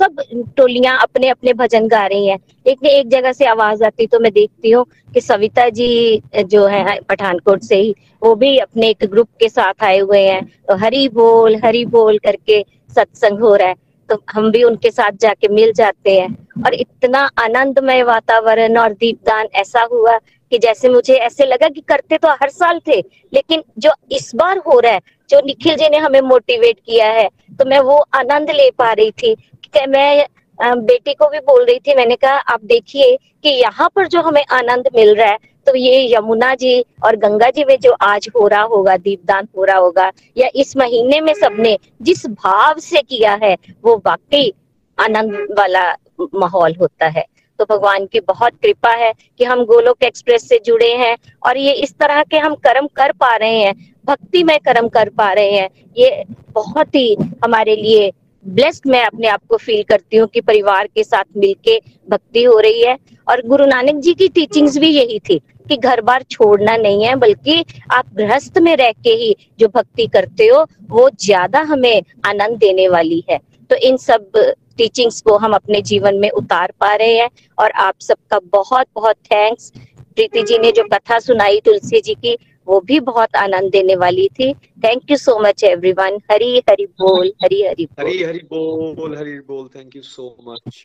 सब टोलियाँ अपने अपने भजन गा रही हैं। एक एक जगह से आवाज़ आती तो मैं देखती हूँ कि सविता जी जो है, पठानकोट से ही, वो भी अपने एक ग्रुप के साथ आए हुए हैं। तो हरी बोल हरी बोल करके सत्संग हो रहा है। तो हम भी उनके साथ जाके मिल जाते हैं। और इतना आनंदमय वातावरण और दीपदान ऐसा हुआ कि जैसे मुझे ऐसे लगा कि करते तो हर साल थे, लेकिन जो इस बार हो रहा है, जो निखिल जी ने हमें मोटिवेट किया है तो मैं वो आनंद ले पा रही थी। कि मैं बेटी को भी बोल रही थी, मैंने कहा, आप देखिए कि यहाँ पर जो हमें आनंद मिल रहा है तो ये यमुना जी और गंगा जी में जो आज हो रहा होगा, दीपदान हो रहा होगा, या इस महीने में सबने जिस भाव से किया है, वो वाकई आनंद वाला माहौल होता है। तो भगवान की बहुत कृपा है कि हम गोलोक एक्सप्रेस से जुड़े हैं और ये इस तरह के हम कर्म कर पा रहे हैं, भक्ति में कर्म कर पा रहे हैं। ये बहुत ही हमारे लिए ब्लेस्ड मैं अपने आप को फील करती हूँ कि परिवार के साथ मिलके भक्ति हो रही है। और गुरु नानक जी की टीचिंग्स भी यही थी कि घर बार छोड़ना नहीं है, बल्कि आप गृहस्थ में रह के ही जो भक्ति करते हो, वो ज़्यादा हमें आनंद देने वाली है। तो इन सब टीचिंग्स को हम अपने जीवन में उतार पा रहे हैं और आप सबका बहुत बहुत थैंक्स प्रीति जी ने जो कथा सुनाई तुलसी जी की, वो भी बहुत आनंद देने वाली थी। Thank you so much everyone Hari Hari बोल, हरी हरी बोल। हरी हरी बोल हरी बोल। Thank you so much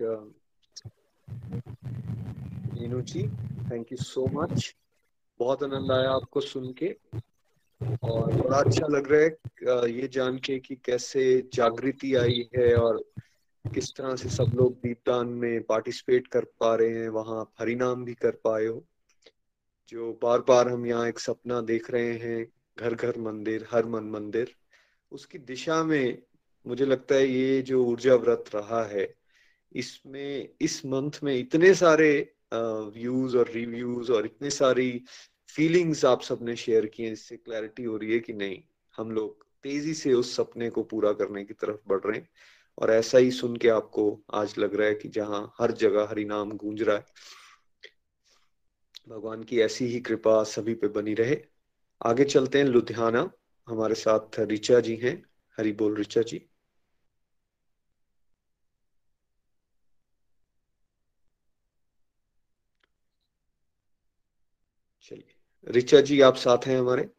Meenu ji. Thank you so much बहुत आनंद आया आपको सुन के। और बड़ा अच्छा लग रहा है ये जान के कि कैसे जागृति आई है और किस तरह से सब लोग दीपदान में पार्टिसिपेट कर पा रहे हैं, वहाँ हरिनाम भी कर पाए हो। जो बार बार हम यहाँ एक सपना देख रहे हैं घर घर मंदिर, हर मन मंदिर, उसकी दिशा में मुझे लगता है ये जो ऊर्जा व्रत रहा है, इसमें, इस मंथ में इतने सारे व्यूज़ और रिव्यूज़ और इतने सारी फीलिंग्स आप सबने शेयर किए जिससे क्लैरिटी हो रही है कि नहीं? हम लोग तेज़ी से उस सपने को पूरा करने की तरफ़ बढ़ रहे हैं और ऐसा ही सुन के आपको आज लग रहा है कि जहाँ हर जगह हरि नाम गूंज रहा है। भगवान की ऐसी ही कृपा सभी पे बनी रहे। आगे चलते हैं लुधियाना। हमारे साथ ऋचा जी हैं। हरि बोल ऋचा जी चलिए रिचा जी, आप साथ हैं हमारे?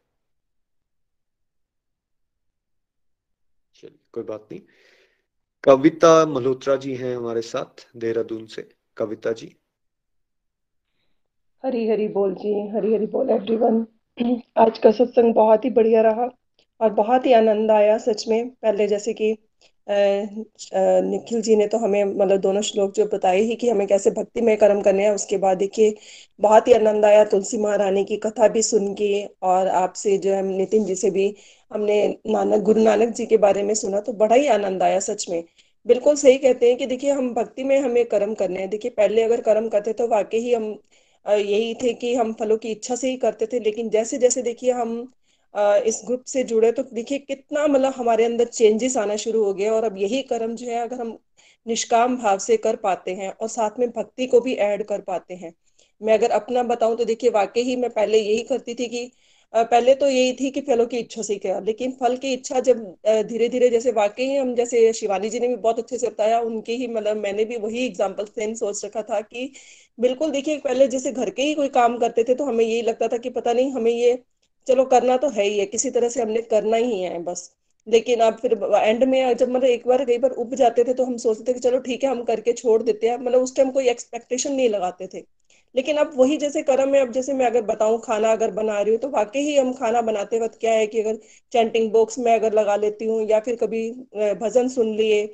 चलिए, कोई बात नहीं। कविता मल्होत्रा जी हैं हमारे साथ, देहरादून से। कविता जी। हरी हरी बोल जी, हरी हरी बोल एवरीवन आज का सत्संग बहुत ही बढ़िया रहा और बहुत ही आनंद आया सच में। पहले जैसे कि निखिल जी ने तो हमें मतलब दोनों श्लोक जो बताए ही कि हमें कैसे भक्ति में कर्म करने हैं, उसके बाद देखिए, बहुत ही आनंद आया तुलसी महारानी की कथा भी सुन के और आपसे जो है, नितिन जी से भी हमने नानक, गुरु नानक जी के बारे में सुना तो बड़ा ही आनंद आया सच में। बिल्कुल सही कहते हैं कि देखिए, हम भक्ति में हमें कर्म करने हैं। देखिए, पहले अगर कर्म करते तो वाकई ही हम यही थे कि हम फलों की इच्छा से ही करते थे, लेकिन जैसे जैसे देखिए, हम इस ग्रुप से जुड़े तो देखिए कितना मतलब हमारे अंदर चेंजेस आना शुरू हो गया और अब यही कर्म जो है, अगर हम निष्काम भाव से कर पाते हैं और साथ में भक्ति को भी ऐड कर पाते हैं। मैं अगर अपना बताऊँ तो देखिए वाकई ही मैं पहले यही करती थी कि पहले तो यही थी कि फलों की इच्छा से किया, लेकिन फल की इच्छा जब धीरे धीरे जैसे वाकई हम जैसे शिवानी जी ने भी बहुत अच्छे से बताया, उनके ही मतलब मैंने भी वही एग्ज़ाम्पल सेम सोच रखा था कि बिल्कुल देखिए पहले जैसे घर के ही कोई काम करते थे तो हमें यही लगता था कि पता नहीं हमें ये चलो करना तो है ही है, किसी तरह से हमने करना ही है बस। लेकिन अब फिर एंड में जब मतलब एक बार कई बार उब जाते थे तो हम सोचते थे कि चलो ठीक है, हम करके छोड़ देते हैं। मतलब उस टाइम कोई एक्सपेक्टेशन नहीं लगाते थे। लेकिन अब वही जैसे कर्म है, अब जैसे मैं अगर बताऊँ, खाना अगर बना रही हूँ तो वाकई ही हम खाना बनाते वक्त क्या है कि अगर चैंटिंग बॉक्स में अगर लगा लेती हूँ या फिर कभी भजन सुन लिए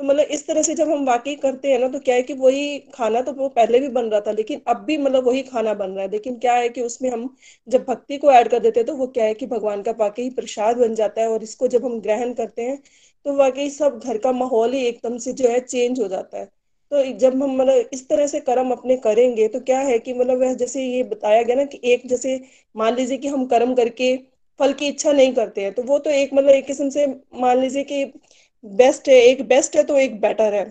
तो मतलब इस तरह से जब हम वाकई करते हैं ना तो क्या है कि वही खाना तो वो पहले भी बन रहा था, लेकिन अब भी मतलब वही खाना बन रहा है। लेकिन क्या है कि उसमें हम जब भक्ति को ऐड कर देते हैं तो वो क्या है कि भगवान का वाकई प्रसाद बन जाता है और इसको जब हम ग्रहण करते हैं तो वाकई सब घर का माहौल ही एकदम से जो है चेंज हो जाता है। तो जब हम मतलब इस तरह से कर्म अपने करेंगे तो क्या है कि मतलब वह जैसे ये बताया गया ना कि एक जैसे मान लीजिए कि हम कर्म करके फल की इच्छा नहीं करते हैं तो वो तो एक मतलब एक किस्म से मान लीजिए कि बेस्ट है एक बेस्ट है तो एक बेटर है।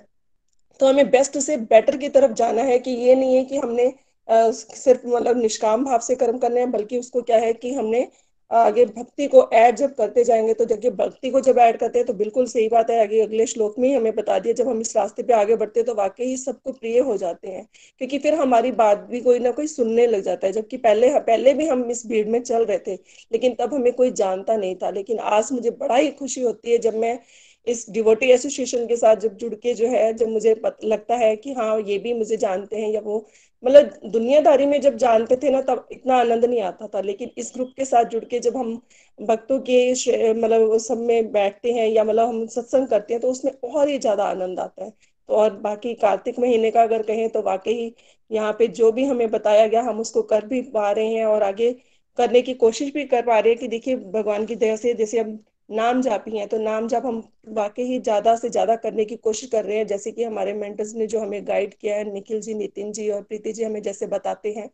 तो हमें बेस्ट से बेटर की तरफ़ जाना है कि ये नहीं है कि हमने आ, सिर्फ़ मतलब निष्काम भाव से कर्म करने हैं बल्कि उसको क्या है कि हमने आगे भक्ति को ऐड जब करते जाएँगे तो जब भक्ति को जब ऐड करते हैं तो बिल्कुल सही बात है। आगे अगले श्लोक में ही हमें बता दिया जब हम इस रास्ते पे आगे बढ़ते हैं तो वाकई ही सबको प्रिय हो जाते हैं। क्योंकि फिर हमारी बात भी कोई ना कोई सुनने लग जाता है जबकि पहले पहले भी हम इस भीड़ में चल रहे थे लेकिन तब हमें कोई जानता नहीं था। लेकिन आज मुझे बड़ा ही खुशी होती है जब मैं इस डिवोटी एसोसिएशन के साथ जब जुड़ के जो है, जब मुझे लगता है कि हाँ ये भी मुझे जानते हैं या वो मतलब दुनियादारी में जब जानते थे ना, तब इतना आनंद नहीं आता था। लेकिन इस ग्रुप के साथ जुड़ के जब हम भक्तों के मतलब सब में बैठते हैं या मतलब हम सत्संग करते हैं तो उसमें और ही ज़्यादा आनंद आता है। तो और बाकी कार्तिक महीने का अगर कहें तो वाकई यहाँ पे जो भी हमें बताया गया, हम उसको कर भी पा रहे हैं और आगे करने की कोशिश भी कर पा रहे हैं कि देखिए, भगवान की दया से जैसे हम नाम जापी हैं तो नाम जाप हम वाकई ही ज़्यादा से ज़्यादा करने की कोशिश कर रहे हैं, जैसे कि हमारे मेंटर्स ने जो हमें गाइड किया है, निखिल जी, नितिन जी और प्रीति जी हमें जैसे बताते हैं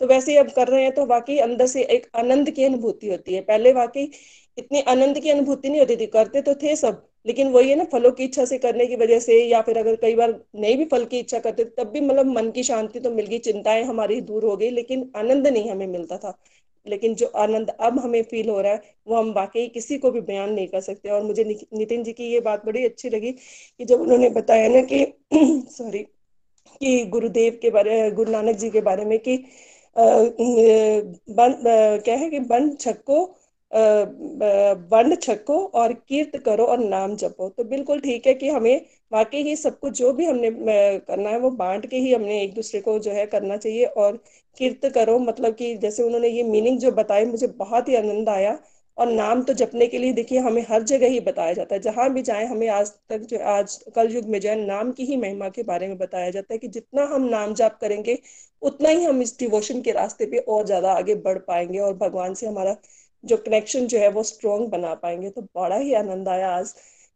तो वैसे ही अब कर रहे हैं तो वाकई अंदर से एक आनंद की अनुभूति होती है। पहले वाकई इतनी आनंद की अनुभूति नहीं होती थी, करते तो थे सब, लेकिन वही है ना, फलों की इच्छा से करने की वजह से या फिर अगर कई बार नहीं भी फल की इच्छा करते, तब भी मतलब मन की शांति तो मिल गई, चिंताएँ हमारी दूर हो गई, लेकिन आनंद नहीं हमें मिलता था। लेकिन जो आनंद अब हमें फील हो रहा है, वो हम वाकई किसी को भी बयान नहीं कर सकते। और मुझे नितिन जी की ये बात बड़ी अच्छी लगी कि जब उन्होंने बताया ना कि सॉरी कि गुरुदेव के बारे, गुरु नानक जी के बारे में कि बन क्या है कि बन छक्को बंड छक्को और कीर्त करो और नाम जपो। तो बिल्कुल ठीक है कि हमें वाकई ही सब कुछ जो भी हमने करना है वो बांट के ही हमने एक दूसरे को जो है करना चाहिए और कीर्त करो। मतलब कि जैसे उन्होंने ये मीनिंग जो बताई, मुझे बहुत ही आनंद आया। और नाम तो जपने के लिए देखिए हमें हर जगह ही बताया जाता है। जहाँ भी जाए, हमें आज तक जो, आज कल युग में जो है नाम की ही महिमा के बारे में बताया जाता है कि जितना हम नाम जाप करेंगे, उतना ही हम इस डिवोशन के रास्ते पे और ज़्यादा आगे बढ़ पाएँगे और भगवान से हमारा जो कनेक्शन जो है वो स्ट्रोंग बना पाएँगे। तो बड़ा ही आनंद आया आज।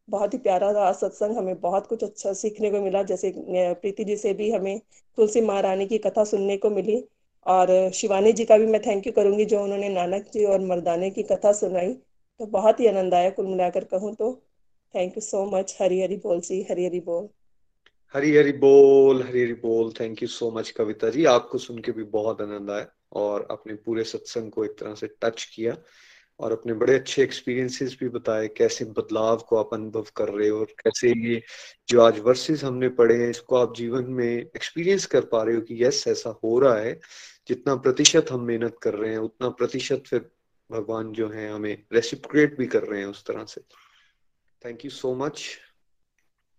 बहुत ही प्यारा था सत्संग हमें बहुत कुछ अच्छा सीखने को मिला, जैसे प्रीति जी से भी हमें तुलसी महारानी की कथा सुनने को मिली और शिवानी जी का भी मैं थैंक यू करूँगी जो उन्होंने नानक जी और मर्दाने की कथा सुनाई तो बहुत ही आनंद आया कुल मिलाकर कहूँ तो thank you so much Hari Hari बोल जी हरी हरी बोल। हरी हरी बोल हरी हरी बोल thank you so much Kavita ji, आपको सुन के भी बहुत आनंद आया और अपने पूरे सत्संग को एक तरह से टच किया। और अपने बड़े अच्छे एक्सपीरियंसेस भी बताए कैसे बदलाव को आप अनुभव कर रहे हो और कैसे ये जो आज वर्सेस हमने पढ़े हैं इसको आप जीवन में एक्सपीरियंस कर पा रहे हो कि यस ऐसा हो रहा है। जितना प्रतिशत हम मेहनत कर रहे हैं उतना प्रतिशत फिर भगवान जो है हमें रेसिप्रिएट भी कर रहे हैं उस तरह से। थैंक यू सो मच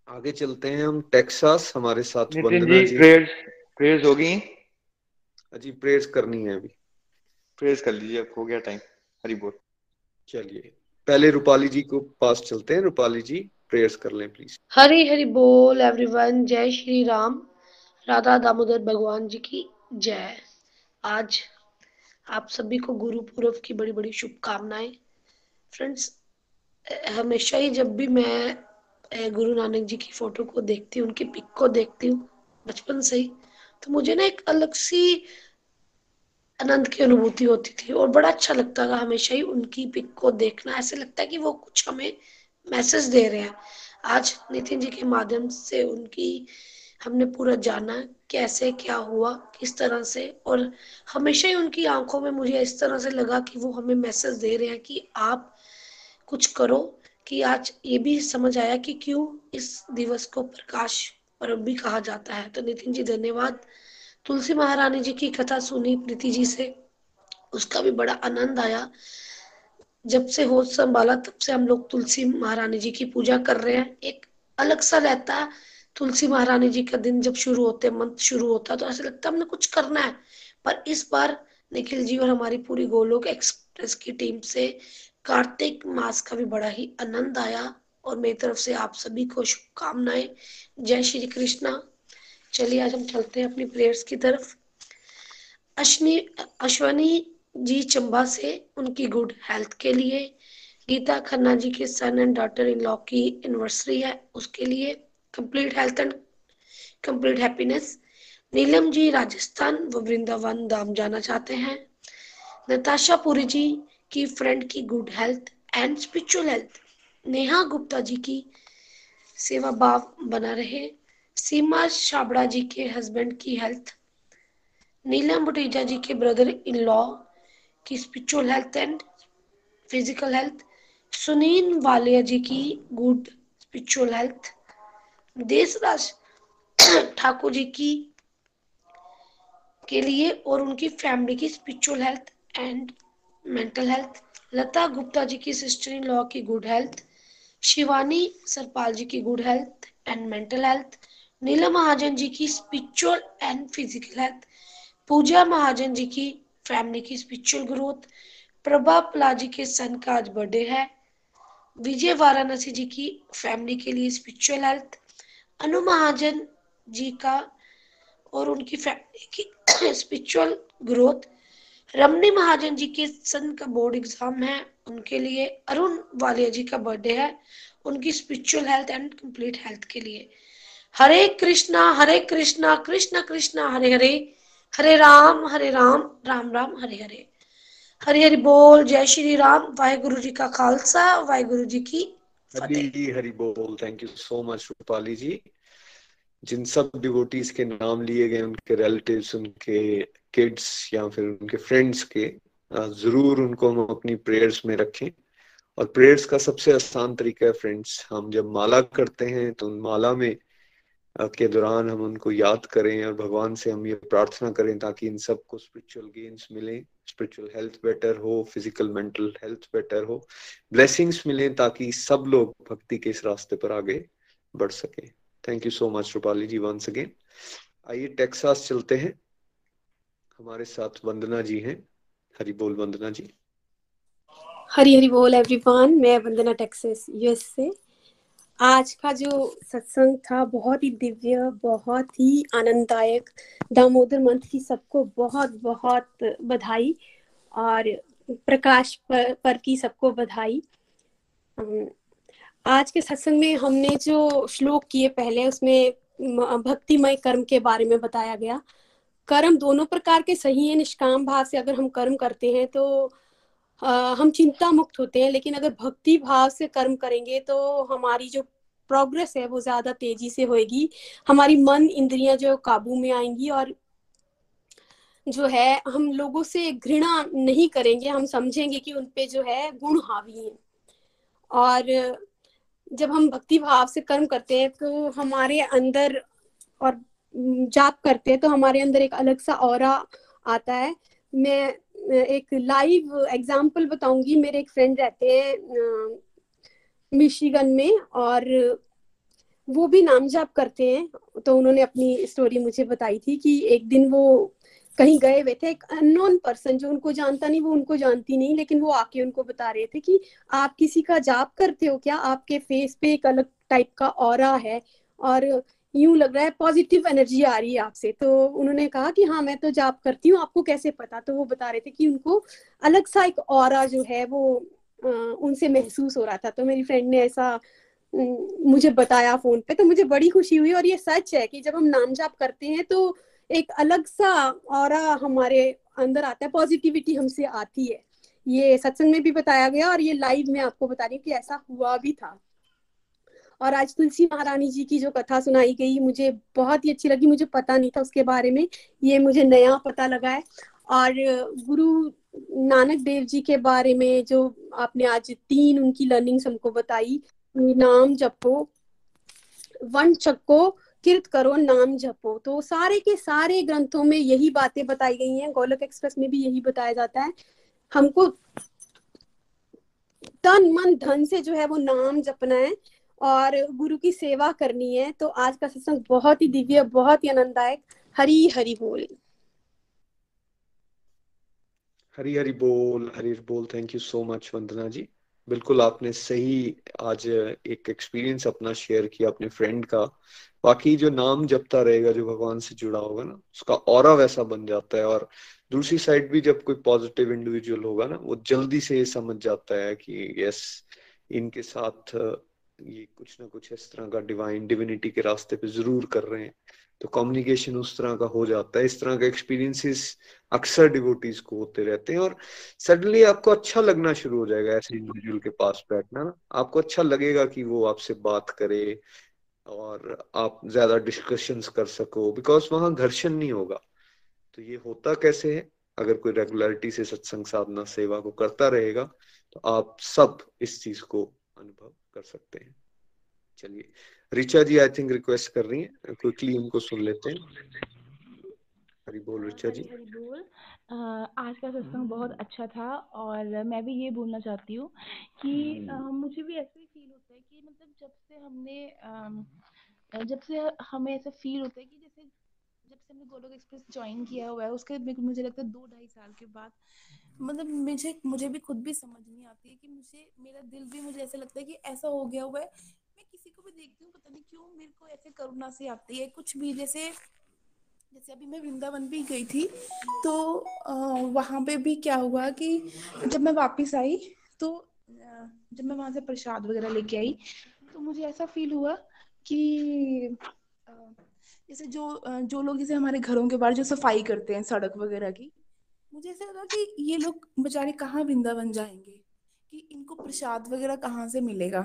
आगे चलते हैं हम टेक्सास हमारे साथ वंदना जी प्रेयर्स प्रेयर्स होगी? जी प्रेयर्स करनी है अभी। प्रेयर्स कर लीजिए हो गया टाइम हरी बोल। चलिए, पहले रूपाली जी को पास चलते हैं। रूपाली जी प्रेयर्स कर लें प्लीज़ हरी हरी बोल एवरीवन जय श्री राम। राधा दामोदर भगवान जी की जय। आज आप सभी को गुरु पूर्व की बड़ी बड़ी शुभकामनाएँ। फ्रेंड्स हमेशा ही जब भी मैं गुरु नानक जी की फ़ोटो को देखती हूँ, उनकी पिक को देखती हूँ, बचपन से ही तो मुझे ना एक अलग सी आनंद की अनुभूति होती थी और बड़ा अच्छा लगता था हमेशा ही उनकी पिक को देखना। ऐसे लगता है कि वो कुछ हमें मैसेज दे रहे हैं। आज नितिन जी के माध्यम से उनकी हमने पूरा जाना कैसे, क्या हुआ, किस तरह से और हमेशा ही उनकी आँखों में मुझे इस तरह से लगा कि वो हमें मैसेज दे रहे हैं कि आप कुछ करो कि आज ये भी समझ आया कि क्यों इस दिवस को प्रकाश पर्व भी कहा जाता है। तो नितिन जी, धन्यवाद। तुलसी महारानी जी की कथा सुनी प्रीति जी से। उसका भी बड़ा आनंद आया। जब से होश संभाला, तब से हम लोग तुलसी महारानी जी की पूजा कर रहे हैं। एक अलग सा रहता है तुलसी महारानी जी का दिन जब शुरू होते, मंथ शुरू होता है तो ऐसा लगता है हमने कुछ करना है। पर इस बार निखिल जी और हमारी पूरी गोलोक एक्सप्रेस की टीम से कार्तिक मास का भी बड़ा ही आनंद आया और मेरी तरफ़ से आप सभी को शुभकामनाएँ। जय श्री कृष्णा। चलिए, आज हम चलते हैं अपनी प्रेयर्स की तरफ़। अश्विनी अश्वनी जी चंबा से उनकी गुड हेल्थ के लिए, गीता खन्ना जी के son and daughter in law की एनिवर्सरी है उसके लिए complete health and complete happiness Neelam ji Rajasthan, व वृंदावन धाम जाना चाहते हैं। नताशा पुरी जी की फ्रेंड की good health and spiritual health Neha Gupta ji की सेवा भाव बना रहे। सीमा छाबड़ा जी के हस्बैंड की हेल्थ नीलम बुटेजा जी के ब्रदर इन लॉ की spiritual health and physical health Sunil Walia ji की good spiritual health Deshraj Thakur ji की, के लिए और उनकी फैमिली की spiritual health and mental health Lata Gupta ji की सिस्टर इन लॉ की गुड हेल्थ शिवानी सरपाल जी की good health and mental health Neela Mahajan ji की spiritual and physical health Pooja Mahajan ji की फैमिली की स्पिरिचुअल ग्रोथ प्रभा पलाजी के सन का आज birthday है, विजय वाराणसी जी की फैमिली के लिए स्पिरिचुअल हेल्थ अनु महाजन जी का और उनकी फैमिली की स्पिरिचुअल ग्रोथ रमनी महाजन जी के सन का बोर्ड एग्ज़ाम है, उनके लिए अरुण वालिया जी का बर्थडे है, उनकी spiritual health and complete health के लिए। हरे कृष्णा हरे कृष्णा कृष्ण कृष्णा हरे हरे हरे राम हरे राम राम राम हरे हरे। हरे हरि बोल जय श्री राम वाहेगुरु जी का खालसा वाहेगुरु जी की हरी हरी बोल thank you so much Rupali ji. जिन सब डिवोटीज के नाम लिए गए उनके रिलेटिव्स उनके किड्स या फिर उनके फ्रेंड्स के ज़रूर उनको हम अपनी प्रेयर्स में रखें। और प्रेयर्स का सबसे आसान तरीका है फ्रेंड्स हम जब माला करते हैं तो उन माला में के दौरान हम उनको याद करें और भगवान से हम ये प्रार्थना करें ताकि इन सबको स्पिरिचुअल गेन्स मिले स्पिरिचुअल हेल्थ बेटर हो फ़िज़िकल मेंटल हेल्थ बेटर हो ब्लेसिंग्स मिले ताकि सब लोग भक्ति के इस रास्ते पर आगे बढ़ सके। Thank you so much Rupali ji once again आइए टेक्सास चलते हैं। हमारे साथ वंदना जी हैं। हरी बोल, वंदना जी। हरी हरी बोल एवरीवन मैं वंदना टेक्सास यूएस से आज का जो सत्संग था बहुत ही दिव्य बहुत ही आनंददायक दामोदर मंथ की सबको बहुत बहुत बधाई और प्रकाश पर, पर की सबको बधाई। आज के सत्संग में हमने जो श्लोक किए पहले उसमें भक्तिमय कर्म के बारे में बताया गया। कर्म दोनों प्रकार के सही है निष्काम भाव से अगर हम कर्म करते हैं तो हम चिंता मुक्त होते हैं, लेकिन अगर भक्ति भाव से कर्म करेंगे तो हमारी जो प्रोग्रेस है वो ज़्यादा तेज़ी से होगी हमारी मन इंद्रियाँ जो काबू में आएँगी और जो है हम लोगों से घृणा नहीं करेंगे, हम समझेंगे कि उनपे जो है गुण हावी है। और जब हम भक्ति भाव से कर्म करते हैं तो हमारे अंदर और जाप करते हैं तो हमारे अंदर एक अलग सा और आता है। मैं एक लाइव एग्ज़ाम्पल बताऊँगी। मेरे एक फ्रेंड रहते हैं मिशिगन में और वो भी नाम जाप करते हैं। तो उन्होंने अपनी स्टोरी मुझे बताई थी कि एक दिन वो कहीं गए हुए थे, एक अननोन पर्सन जो उनको जानता नहीं, वो उनको जानती नहीं, लेकिन वो आके उनको बता रहे थे कि आप किसी का जाप करते हो क्या? आपके फेस पे एक अलग टाइप का और है और यूँ लग रहा है पॉजिटिव एनर्जी आ रही है आपसे। तो उन्होंने कहा कि हाँ मैं तो जाप करती हूँ, आपको कैसे पता? तो वो बता रहे थे कि उनको अलग सा एक और जो है, वो उनसे महसूस हो रहा था। तो मेरी फ्रेंड ने ऐसा मुझे बताया फ़ोन पे तो मुझे बड़ी खुशी हुई और ये सच है कि जब हम नाम जाप करते हैं तो एक अलग सा और हमारे अंदर आता है पॉजिटिविटी हमसे आती है। ये सत्संग में भी बताया गया और ये लाइव में आपको बता रही हूँ कि ऐसा हुआ भी था। और आज तुलसी महारानी जी की जो कथा सुनाई गई, मुझे बहुत ही अच्छी लगी। मुझे पता नहीं था उसके बारे में। ये मुझे नया पता लगा है। और गुरु नानक देव जी के बारे में जो आपने आज तीन उनकी लर्निंग्स हमको बताई, नाम जपो, वन चक्को, किरत करो, नाम जपो। तो सारे के सारे ग्रंथों में यही बातें बताई गई हैं। गोलक एक्सप्रेस में भी यही बताया जाता है। हमको तन मन धन से जो है वो नाम जपना है। और गुरु की सेवा करनी है तो आज का सत्संग बहुत ही दिव्य, बहुत ही आनंददायक। हरी हरी बोल। हरी हरी बोल हरी बोल। Thank you so much Vandana ji. बिल्कुल आपने सही आज एक एक्सपीरियंस अपना शेयर किया अपने फ्रेंड का। बाकी जो नाम जपता रहेगा, जो भगवान से जुड़ा होगा ना, उसका और वैसा बन जाता है। और दूसरी साइड भी जब कोई पॉजिटिव इंडिविजुअल होगा ना, वो जल्दी से ये समझ जाता है कि यस इनके साथ ये कुछ ना कुछ इस तरह का डिवाइन डिविनिटी के रास्ते पे ज़रूर कर रहे हैं। तो कम्युनिकेशन उस तरह का हो जाता है, इस तरह का एक्सपीरियंसेस अक्सर डिवोटीज को होते रहते हैं और सडनली आपको अच्छा लगना शुरू हो जाएगा ऐसे इंडिविजुअल के पास बैठना। ना आपको अच्छा लगेगा कि वो आपसे बात करे और आप ज़्यादा डिस्कशंस कर सको बिकॉज़ वहाँ घर्षण नहीं होगा। तो ये होता कैसे है? अगर कोई रेगुलरिटी से सत्संग साधना, सेवा को करता रहेगा तो आप सब इस चीज़ को अनुभव कर सकते हैं। चलिए Richa ji I think request कर रही हैं। क्विकली उनको सुन लेते हैं। हरी बोल रिचा जी। बोल। आज का सत्संग बहुत अच्छा था और मैं भी ये बोलना चाहती हूँ कि हम्म। मुझे भी ऐसे फील होता है कि मतलब जब से हमने जब से हमें ऐसा फील होता है कि जैसे जब से हमने गोलोक एक्सप्रेस ज्वाइन किया हुआ है, उसके मुझे लगता है दो ढाई साल के बाद मतलब मुझे मुझे भी खुद भी समझ नहीं आती है कि मुझे, मेरा दिल भी मुझे ऐसा लगता है कि ऐसा हो गया हुआ है। मैं किसी को भी देखती हूँ, पता नहीं क्यों मेरे को ऐसे करुणा से आती है। कुछ भी, जैसे जैसे अभी मैं वृंदावन भी गई थी तो वहाँ पे भी क्या हुआ कि जब मैं वापस आई तो जब मैं वहाँ से प्रसाद वगैरह लेके आई तो मुझे ऐसा फील हुआ कि जैसे जो जो लोग जैसे हमारे घरों के बाहर जो सफ़ाई करते हैं सड़क वगैरह की, मुझे ऐसा लगा कि ये लोग बेचारे कहाँ वृंदावन जाएँगे? कि इनको प्रसाद वगैरह कहाँ से मिलेगा?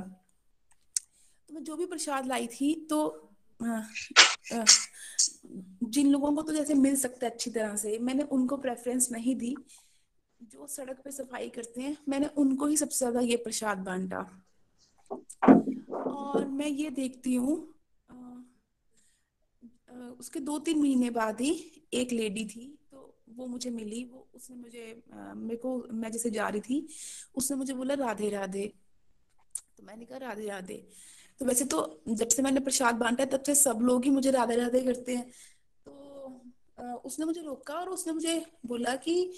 तो मैं जो भी प्रसाद लाई थी तो जिन लोगों को तो जैसे मिल सकता है अच्छी तरह से, मैंने उनको प्रेफरेंस नहीं दी। जो सड़क पे सफ़ाई करते हैं, मैंने उनको ही सबसे ज़्यादा ये प्रसाद बांटा। और मैं ये देखती हूँ उसके दो तीन महीने बाद ही एक लेडी थी तो वो मुझे मिली, वो उसने मुझे मेरे को, मैं जैसे जा रही थी, उसने मुझे बोला, राधे राधे। तो मैंने कहा, राधे राधे। तो वैसे तो जब से मैंने प्रसाद बांटा तब से सब लोग ही मुझे राधे राधे करते हैं। तो उसने मुझे रोका और उसने मुझे बोला कि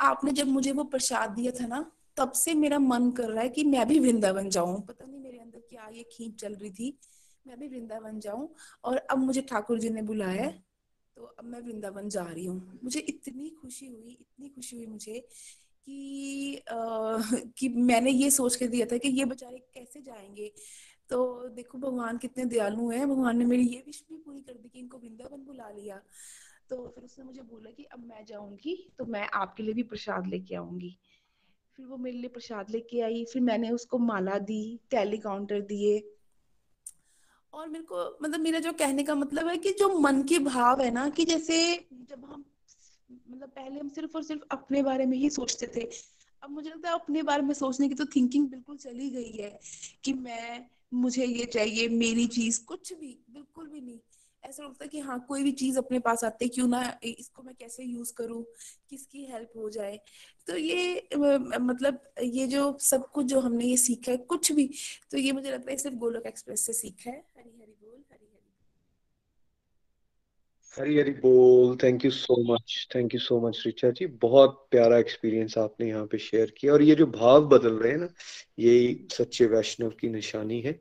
आपने जब मुझे वो प्रसाद दिया था ना, तब से मेरा मन कर रहा है कि मैं भी वृंदावन जाऊँ। पता नहीं मेरे अंदर क्या ये खींच चल रही थी। मैं भी वृंदावन जाऊँ और अब मुझे ठाकुर जी ने बुलाया है तो अब मैं वृंदावन जा रही हूँ। मुझे इतनी खुशी हुई इतनी खुशी हुई मुझे कि आ, कि मैंने ये सोच के दिया था कि ये बेचारे कैसे जाएँगे। तो देखो भगवान कितने दयालु हैं भगवान ने मेरी ये विश भी पूरी कर दी कि इनको वृंदावन बुला लिया। तो फिर उसने मुझे बोला कि अब मैं जाऊँगी तो मैं आपके लिए भी प्रसाद लेके आऊँगी। फिर वो मेरे लिए प्रसाद लेके आई फिर मैंने उसको माला दी टैली काउंटर दिए और मेरे को मतलब मेरा जो कहने का मतलब है कि जो मन के भाव है ना, कि जैसे जब हम मतलब पहले हम सिर्फ़ और सिर्फ़ अपने बारे में ही सोचते थे, अब मुझे लगता है अपने बारे में सोचने की तो थिंकिंग बिल्कुल चली गई है कि मैं, मुझे ये चाहिए, मेरी चीज़ कुछ भी, बिल्कुल भी नहीं। ऐसा लगता है कि हाँ कोई भी चीज़ अपने पास आते क्यों ना इसको मैं कैसे यूज़ करूँ? किसकी हेल्प हो जाए? तो ये मतलब ये जो सब कुछ जो हमने ये सीखा है, कुछ भी तो ये मुझे लगता है सिर्फ़ गोलोक एक्सप्रेस से सीखा है। हरी हरी बोल, हरी हरी हरी हरी बोल thank you so much thank you so much Richa ji. बहुत प्यारा एक्सपीरियंस आपने यहाँ पे शेयर किया। और ये जो भाव बदल रहे हैं ना, यही सच्चे वैष्णव की निशानी है।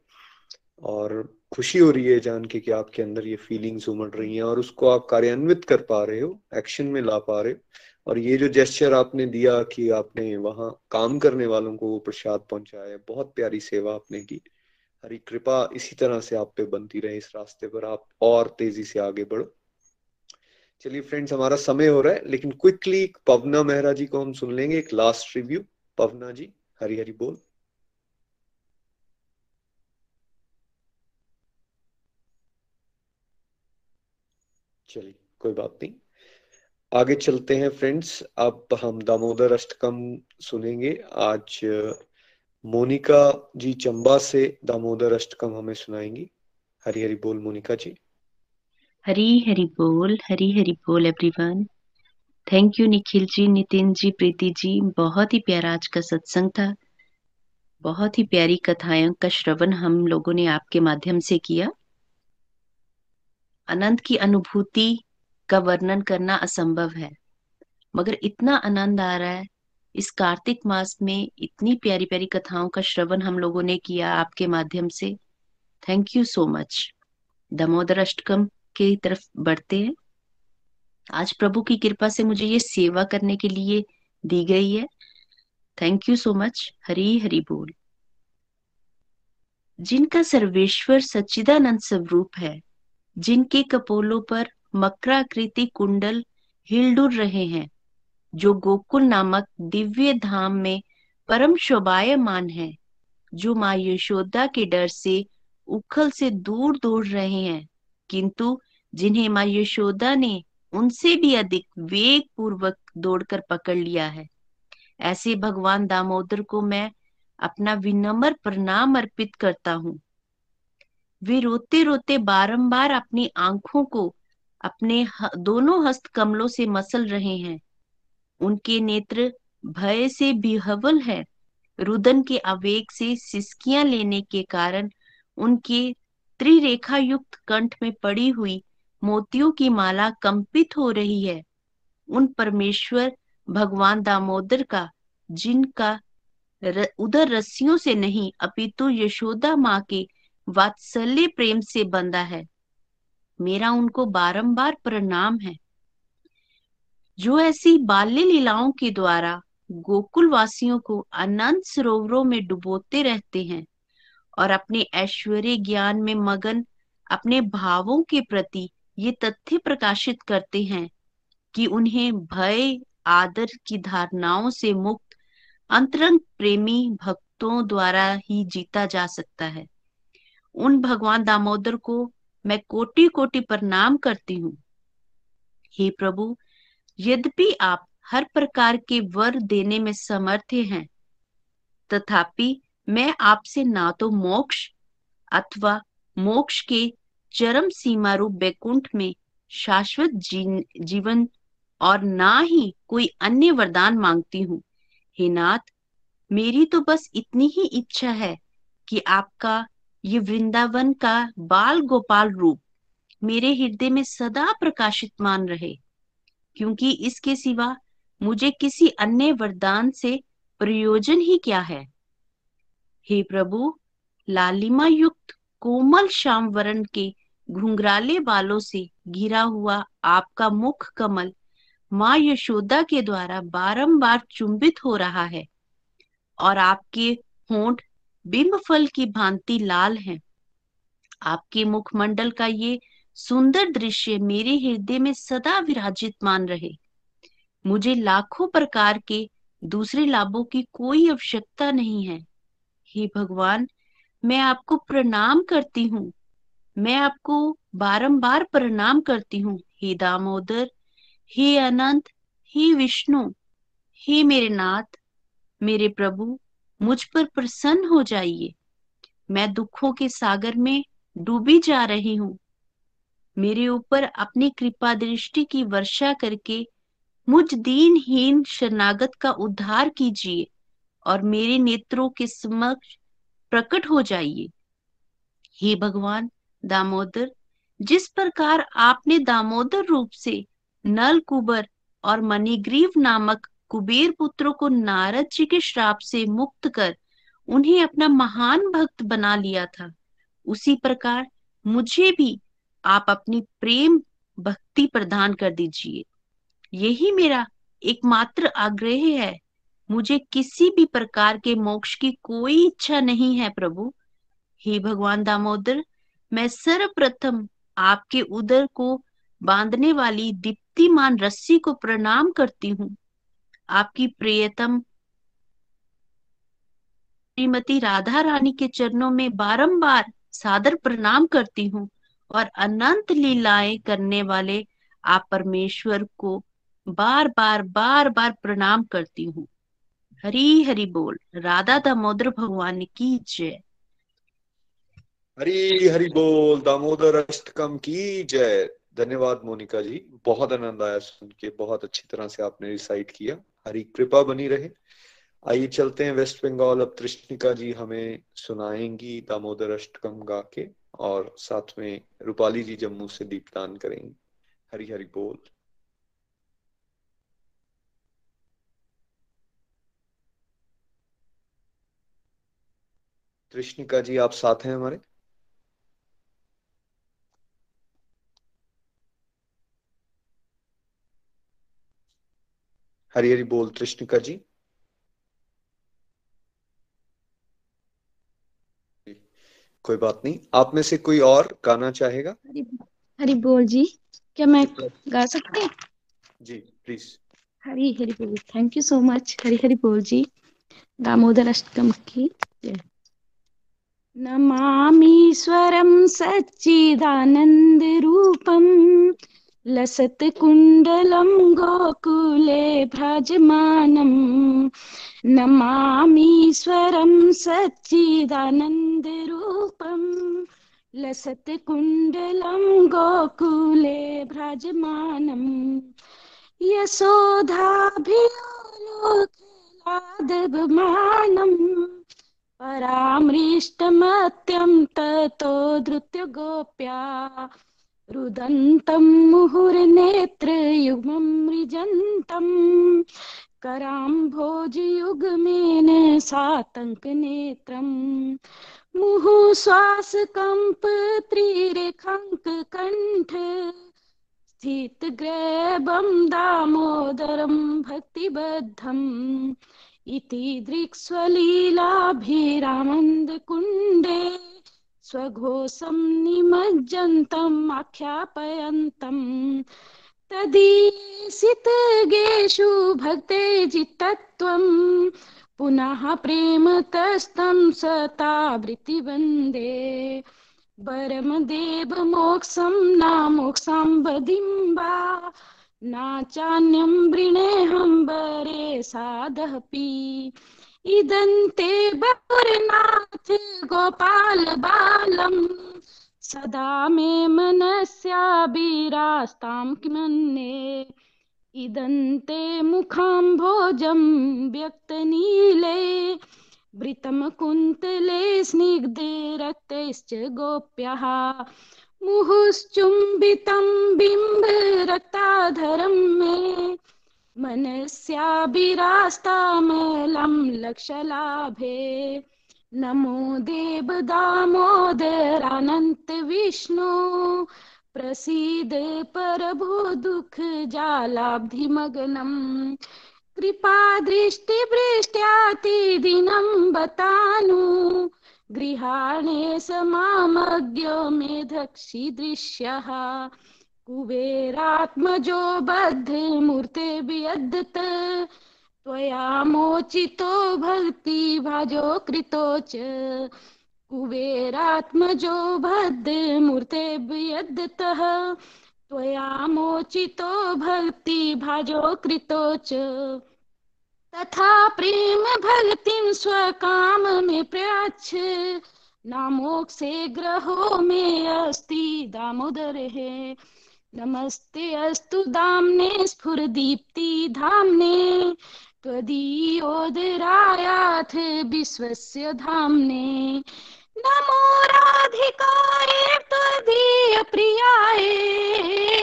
और खुशी हो रही है जान के कि आपके अंदर ये फीलिंग्स उमड़ रही हैं और उसको आप कार्यान्वित कर पा रहे हो एक्शन में ला पा रहे हो। और ये जो जेस्चर आपने दिया कि आपने वहाँ काम करने वालों को वो प्रसाद पहुँचाया, बहुत प्यारी सेवा आपने की। हरी कृपा इसी तरह से आप पे बनती रहे इस रास्ते पर, आप और तेज़ी से आगे बढ़ो। चलिए फ्रेंड्स हमारा समय हो रहा है, लेकिन क्विकली पवना मेहरा जी को हम सुन लेंगे, एक लास्ट रिव्यू पवना जी, हरी हरी बोल। चलिए, कोई बात नहीं। आगे चलते हैं फ्रेंड्स। अब हम दामोदर अष्टकम सुनेंगे। आज मोनिका जी चंबा से दामोदर अष्टकम हमें सुनाएँगी। हरी हरी बोल मोनिका जी। हरी हरी बोल, हरी हरी बोल everyone thank you Nikhil ji, Nitin ji, Preeti ji. बहुत ही प्यारा आज का सत्संग था। बहुत ही प्यारी कथाएँ, का श्रवण हम लोगों ने आपके माध्यम से किया। आनंद की अनुभूति का वर्णन करना असंभव है। मगर इतना आनंद आ रहा है, इस कार्तिक मास में इतनी प्यारी प्यारी कथाओं का श्रवण हम लोगों ने किया आपके माध्यम से। Thank you so much Damodar Ashtakam की तरफ़ बढ़ते हैं। आज प्रभु की कृपा से मुझे ये सेवा करने के लिए दी गई है। Thank you so much Hari Hari बोल। जिनका सर्वेश्वर सच्चिदानंद स्वरूप है जिनके कपोलों पर मकराकृति कुंडल हिलडुल रहे हैं, जो गोकुल नामक दिव्य धाम में परम शोभायमान है, जो माँ यशोदा के डर से उखल से दूर दूर रहे हैं। किंतु जिन्हें माँ यशोदा ने उनसे भी अधिक वेग पूर्वक दौड़कर पकड़ लिया है, ऐसे भगवान दामोदर को मैं अपना विनम्र प्रणाम अर्पित करता हूँ। वे रोते रोते बारंबार अपनी आँखों को अपने दोनों हस्त कमलों से मसल रहे हैं। उनके नेत्र भय से बिहवल है। रुदन के आवेग से सिसकियाँ लेने के कारण उनके त्रिरेखा युक्त कंठ में पड़ी हुई मोतियों की माला कंपित हो रही है। उन परमेश्वर भगवान दामोदर का, जिनका उधर रस्सियों से नहीं, अपितु यशोदा माँ के वात्सल्य प्रेम से बंधा है। मेरा उनको बारंबार प्रणाम है। जो ऐसी बाल्य लीलाओं के द्वारा गोकुल वासियों को अनंत सरोवरों में डुबोते रहते हैं और अपने ऐश्वर्य ज्ञान में मगन अपने भावों के प्रति ये तथ्य प्रकाशित करते हैं कि उन्हें भय, आदर की धारणाओं से मुक्त अंतरंग प्रेमी भक्तों द्वारा ही जीता जा सकता है। उन भगवान दामोदर को मैं कोटि कोटि प्रणाम करती हूँ। हे प्रभु यद्यपि आप हर प्रकार के वर देने में समर्थ हैं तथापि मैं आपसे ना तो मोक्ष अथवा मोक्ष के चरम सीमा रूप बैकुंठ में शाश्वत जी, जीवन और ना ही कोई अन्य वरदान मांगती हूँ। हे नाथ मेरी तो बस इतनी ही इच्छा है कि आपका ये वृंदावन का बाल गोपाल रूप मेरे हृदय में सदा प्रकाशित मान रहे, क्योंकि इसके सिवा मुझे किसी अन्य वरदान से प्रयोजन ही क्या है? हे प्रभु, लालिमा युक्त कोमल श्याम वर्ण के घुंघराले बालों से घिरा हुआ आपका मुख कमल माँ यशोदा के द्वारा बारंबार चुंबित हो रहा है और आपके होंठ बिंब फल की भांति लाल है। आपके मुखमंडल का ये सुंदर दृश्य मेरे हृदय में सदा विराजित मान रहे। मुझे लाखों प्रकार के दूसरे लाभों की कोई आवश्यकता नहीं है। हे भगवान, मैं आपको प्रणाम करती हूँ। मैं आपको बारंबार प्रणाम करती हूँ। हे दामोदर, हे अनंत, हे विष्णु, हे मेरे नाथ, मेरे प्रभु मुझ पर प्रसन्न हो जाइए। मैं दुखों के सागर में डूबी जा रही हूँ। मेरे ऊपर अपनी कृपा दृष्टि की वर्षा करके मुझ दीनहीन शरणागत का उद्धार कीजिए और मेरे नेत्रों के समक्ष प्रकट हो जाइए। हे भगवान दामोदर, जिस प्रकार आपने दामोदर रूप से नल कुबर और मणिग्रीव नामक कुबेर पुत्रों को नारद जी के श्राप से मुक्त कर उन्हें अपना महान भक्त बना लिया था। उसी प्रकार मुझे भी आप अपनी प्रेम भक्ति प्रदान कर दीजिए। यही मेरा एकमात्र आग्रह है। मुझे किसी भी प्रकार के मोक्ष की कोई इच्छा नहीं है प्रभु। हे भगवान दामोदर, मैं सर्वप्रथम आपके उदर को बांधने वाली दीप्तिमान रस्सी को प्रणाम करती हूँ। आपकी प्रियतम श्रीमती राधा रानी के चरणों में बारंबार सादर प्रणाम करती हूँ और अनंत लीलाएँ करने वाले आप परमेश्वर को बार बार बार बार प्रणाम करती हूँ। हरी हरि बोल। राधा दामोदर भगवान की जय। हरी हरि बोल। दामोदर अष्टकम की जय। धन्यवाद मोनिका जी। बहुत आनंद आया सुन के। बहुत अच्छी तरह से आपने रिसाइट किया। हरी कृपा बनी रहे। आइए चलते हैं वेस्ट बंगाल। अब तृष्णिका जी हमें सुनाएँगी दामोदर अष्टकम गा के और साथ में रूपाली जी जम्मू से दीपदान करेंगी। हरी हरि बोल। तृष्णिका जी, आप साथ हैं हमारे? हरी हरी बोल तृष्णिका जी। कोई बात नहीं। आप में से कोई और गाना चाहेगा? हरी हरी बोल जी क्या मैं गा सकती? हूँ जी प्लीज़ हरी हरी बोल thank you so much Hari Hari बोल जी दामोदर अष्टकम की जय। नमामीश्वरं सच्चिदानन्दरूपं लसत्कुण्डलं गोकुले भ्राजमानम्। नमामीश्वरं सच्चिदानन्दरूपं लसत्कुण्डलं गोकुले भ्राजमानम्। यशोधाभिलोलादवमानम् परामृष्टमत्यं ततो धृत्य गोप्या। रुदन्तं मुहुर्नेत्रयुग्मं मृजन्तम् कराम्भोजयुग्मेन सातङ्कनेत्रम् मुहुश्वासकम्प त्रिरेखाङ्ककण्ठ स्थितग्रैबं दामोदरं भक्तिबद्धम् इति दृक्स्वलीलाभिरामन्दकुण्डे स्वघोषं निमज्जन्तम् आख्यापयन्तम् तदीसितगेषु भक्ते जितत्वं पुनः प्रेमतस्तं सतावृत्तिवन्दे वरमदेव मोक्षं नामोक्षाम्बदिम्बा नाचान्यं वृणेऽहं वरे सादपि इदन्ते बहुरनाथ गोपाल बालम्। सदा मे मनस्याभिरास्तां किमन्ये। इदन्ते मुखाम्भोजं व्यक्तनीले। वृतं कुन्तले स्निग्धे रक्तैश्च गोप्यः। मुहुश्चुम्बितं बिम्बरक्ताधरं मे। मनस्याभिरास्तामलं लक्षलाभे नमो देव दामोदरानन्त विष्णु। प्रसीद प्रभो दुःख जालाब्धिमग्नम् कृपा दृष्टिवृष्ट्यातिदिनं बतानु। गृहाणे समामज्ञो मेधक्षि दृश्यः। कुबेरात्मजो बद्धमूर्ते वियद्त त्वया मोचितो भक्तिभाजो कृतो च। कुबेरात्मजो बद्धमूर्ते वियद्तः त्वया मोचितो भक्तिभाजो कृतो च। तथा प्रेम भक्तिं स्वकाम में प्रयाच्छ नामोक्षे ग्रहो में अस्ति दामोदर। है नमस्ते अस्तु दाम्ने स्फुरदीप्ति धाम्ने। त्वदीयोदरायाथ विश्वस्य धाम्ने। नमो राधिकाय त्वदीय प्रियाय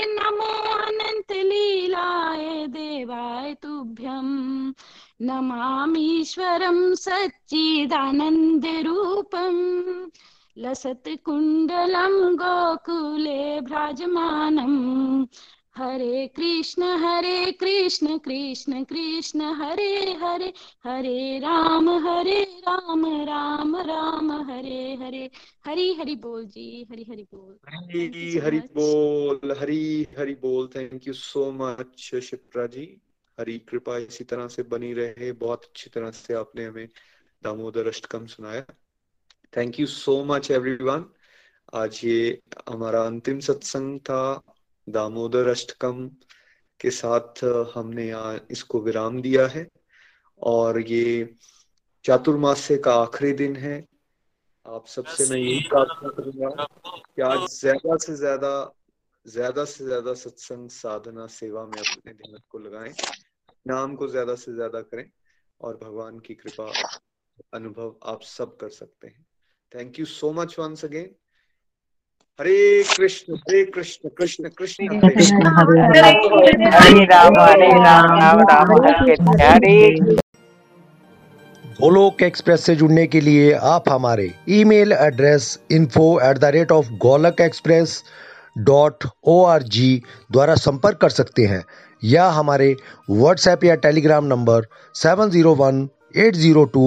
नमो अनंत लीलाय देवाय तुभ्यं नमामीश्वरं सच्चिदानन्दरूपं लसत्कुण्डलं गोकुले भ्राजमानम्। हरे कृष्ण हरे कृष्ण कृष्ण कृष्ण हरे हरे हरे राम हरे राम राम राम हरे हरे। हरी हरि बोल जी हरी हरि बोल। हरी हरि बोल हरी हरि बोल। Thank you so much Shipra ji. Hari कृपा इसी तरह से बनी रहे। बहुत अच्छी तरह से आपने हमें दामोदर अष्टकम सुनाया। Thank you so much everyone आज ये हमारा अंतिम सत्संग था, दामोदर अष्टकम के साथ हमने यहाँ इसको विराम दिया है। और ये चातुर्मास्य का आखिरी दिन है। आप सबसे मैं यही प्रार्थना करूँगा कि आज ज़्यादा से ज़्यादा ज़्यादा से ज़्यादा सत्संग, साधना, सेवा में अपने ध्यान को लगाएँ। नाम को ज़्यादा से ज़्यादा करें और भगवान की कृपा, अनुभव आप सब कर सकते हैं। Thank you so much once again Hare Krishna Hare Krishna Krishna Krishna Hare Hare Ram Hare Ram Ram Ram Hare Golok express से जुड़ने के लिए आप हमारे email address info at the rate of Golok express dot O R G द्वारा संपर्क कर सकते हैं या हमारे व्हाट्सएप या Telegram number seven zero one eight zero two